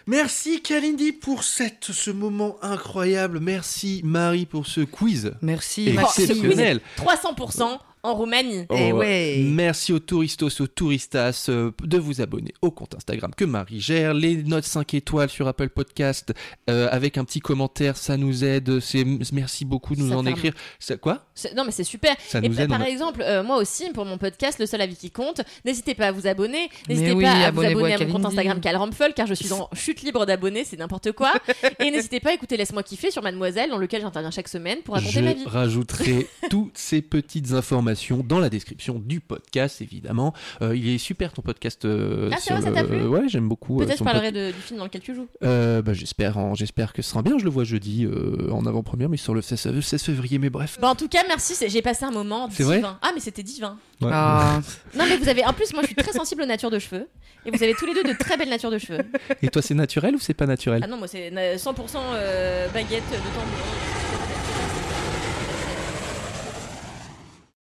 Merci Kalindi pour cette, ce moment incroyable. Merci Marie pour ce quiz Merci, exceptionnel. 300% en Roumanie. Eh Oh, ouais. Merci aux touristos, aux touristas euh, de vous abonner au compte Instagram que Marie gère. Les notes 5 étoiles sur Apple Podcast euh, avec un petit commentaire, ça nous aide. C'est merci beaucoup de nous Ça en ferme. écrire. Ça, quoi? Non, mais c'est super. Ça Et nous aide. par a- exemple, euh, moi aussi, pour mon podcast, Le seul avis qui compte, n'hésitez pas à vous abonner. N'hésitez oui, pas à vous abonner à à, mon compte. Instagram Calrampfel, car je suis en chute libre d'abonnés, c'est n'importe quoi. Et n'hésitez pas à écouter Laisse-moi kiffer sur Mademoiselle, dans lequel j'interviens chaque semaine pour raconter Je ma vie. rajouterai toutes ces petites informations dans la description du podcast, évidemment. Euh, il est super ton podcast. euh, Ah, c'est vrai, ça t'a plu Ouais, j'aime beaucoup. euh, Peut-être je parlerai de- du film dans lequel tu joues. Euh, bah, j'espère, hein, j'espère que ce sera bien. Je le vois jeudi euh, en avant-première, mais sur le 16, 16 février. Mais bref. Bah, en tout cas, merci, j'ai passé un moment C'est vrai divin. ah, mais c'était divin. Ouais. Ah, Non, mais vous avez. En plus, moi, je suis très sensible aux natures de cheveux. Et vous avez tous les deux de très belles natures de cheveux. Et toi, c'est naturel ou c'est pas naturel? Ah non, moi, c'est euh, 100% euh, baguette de tambour.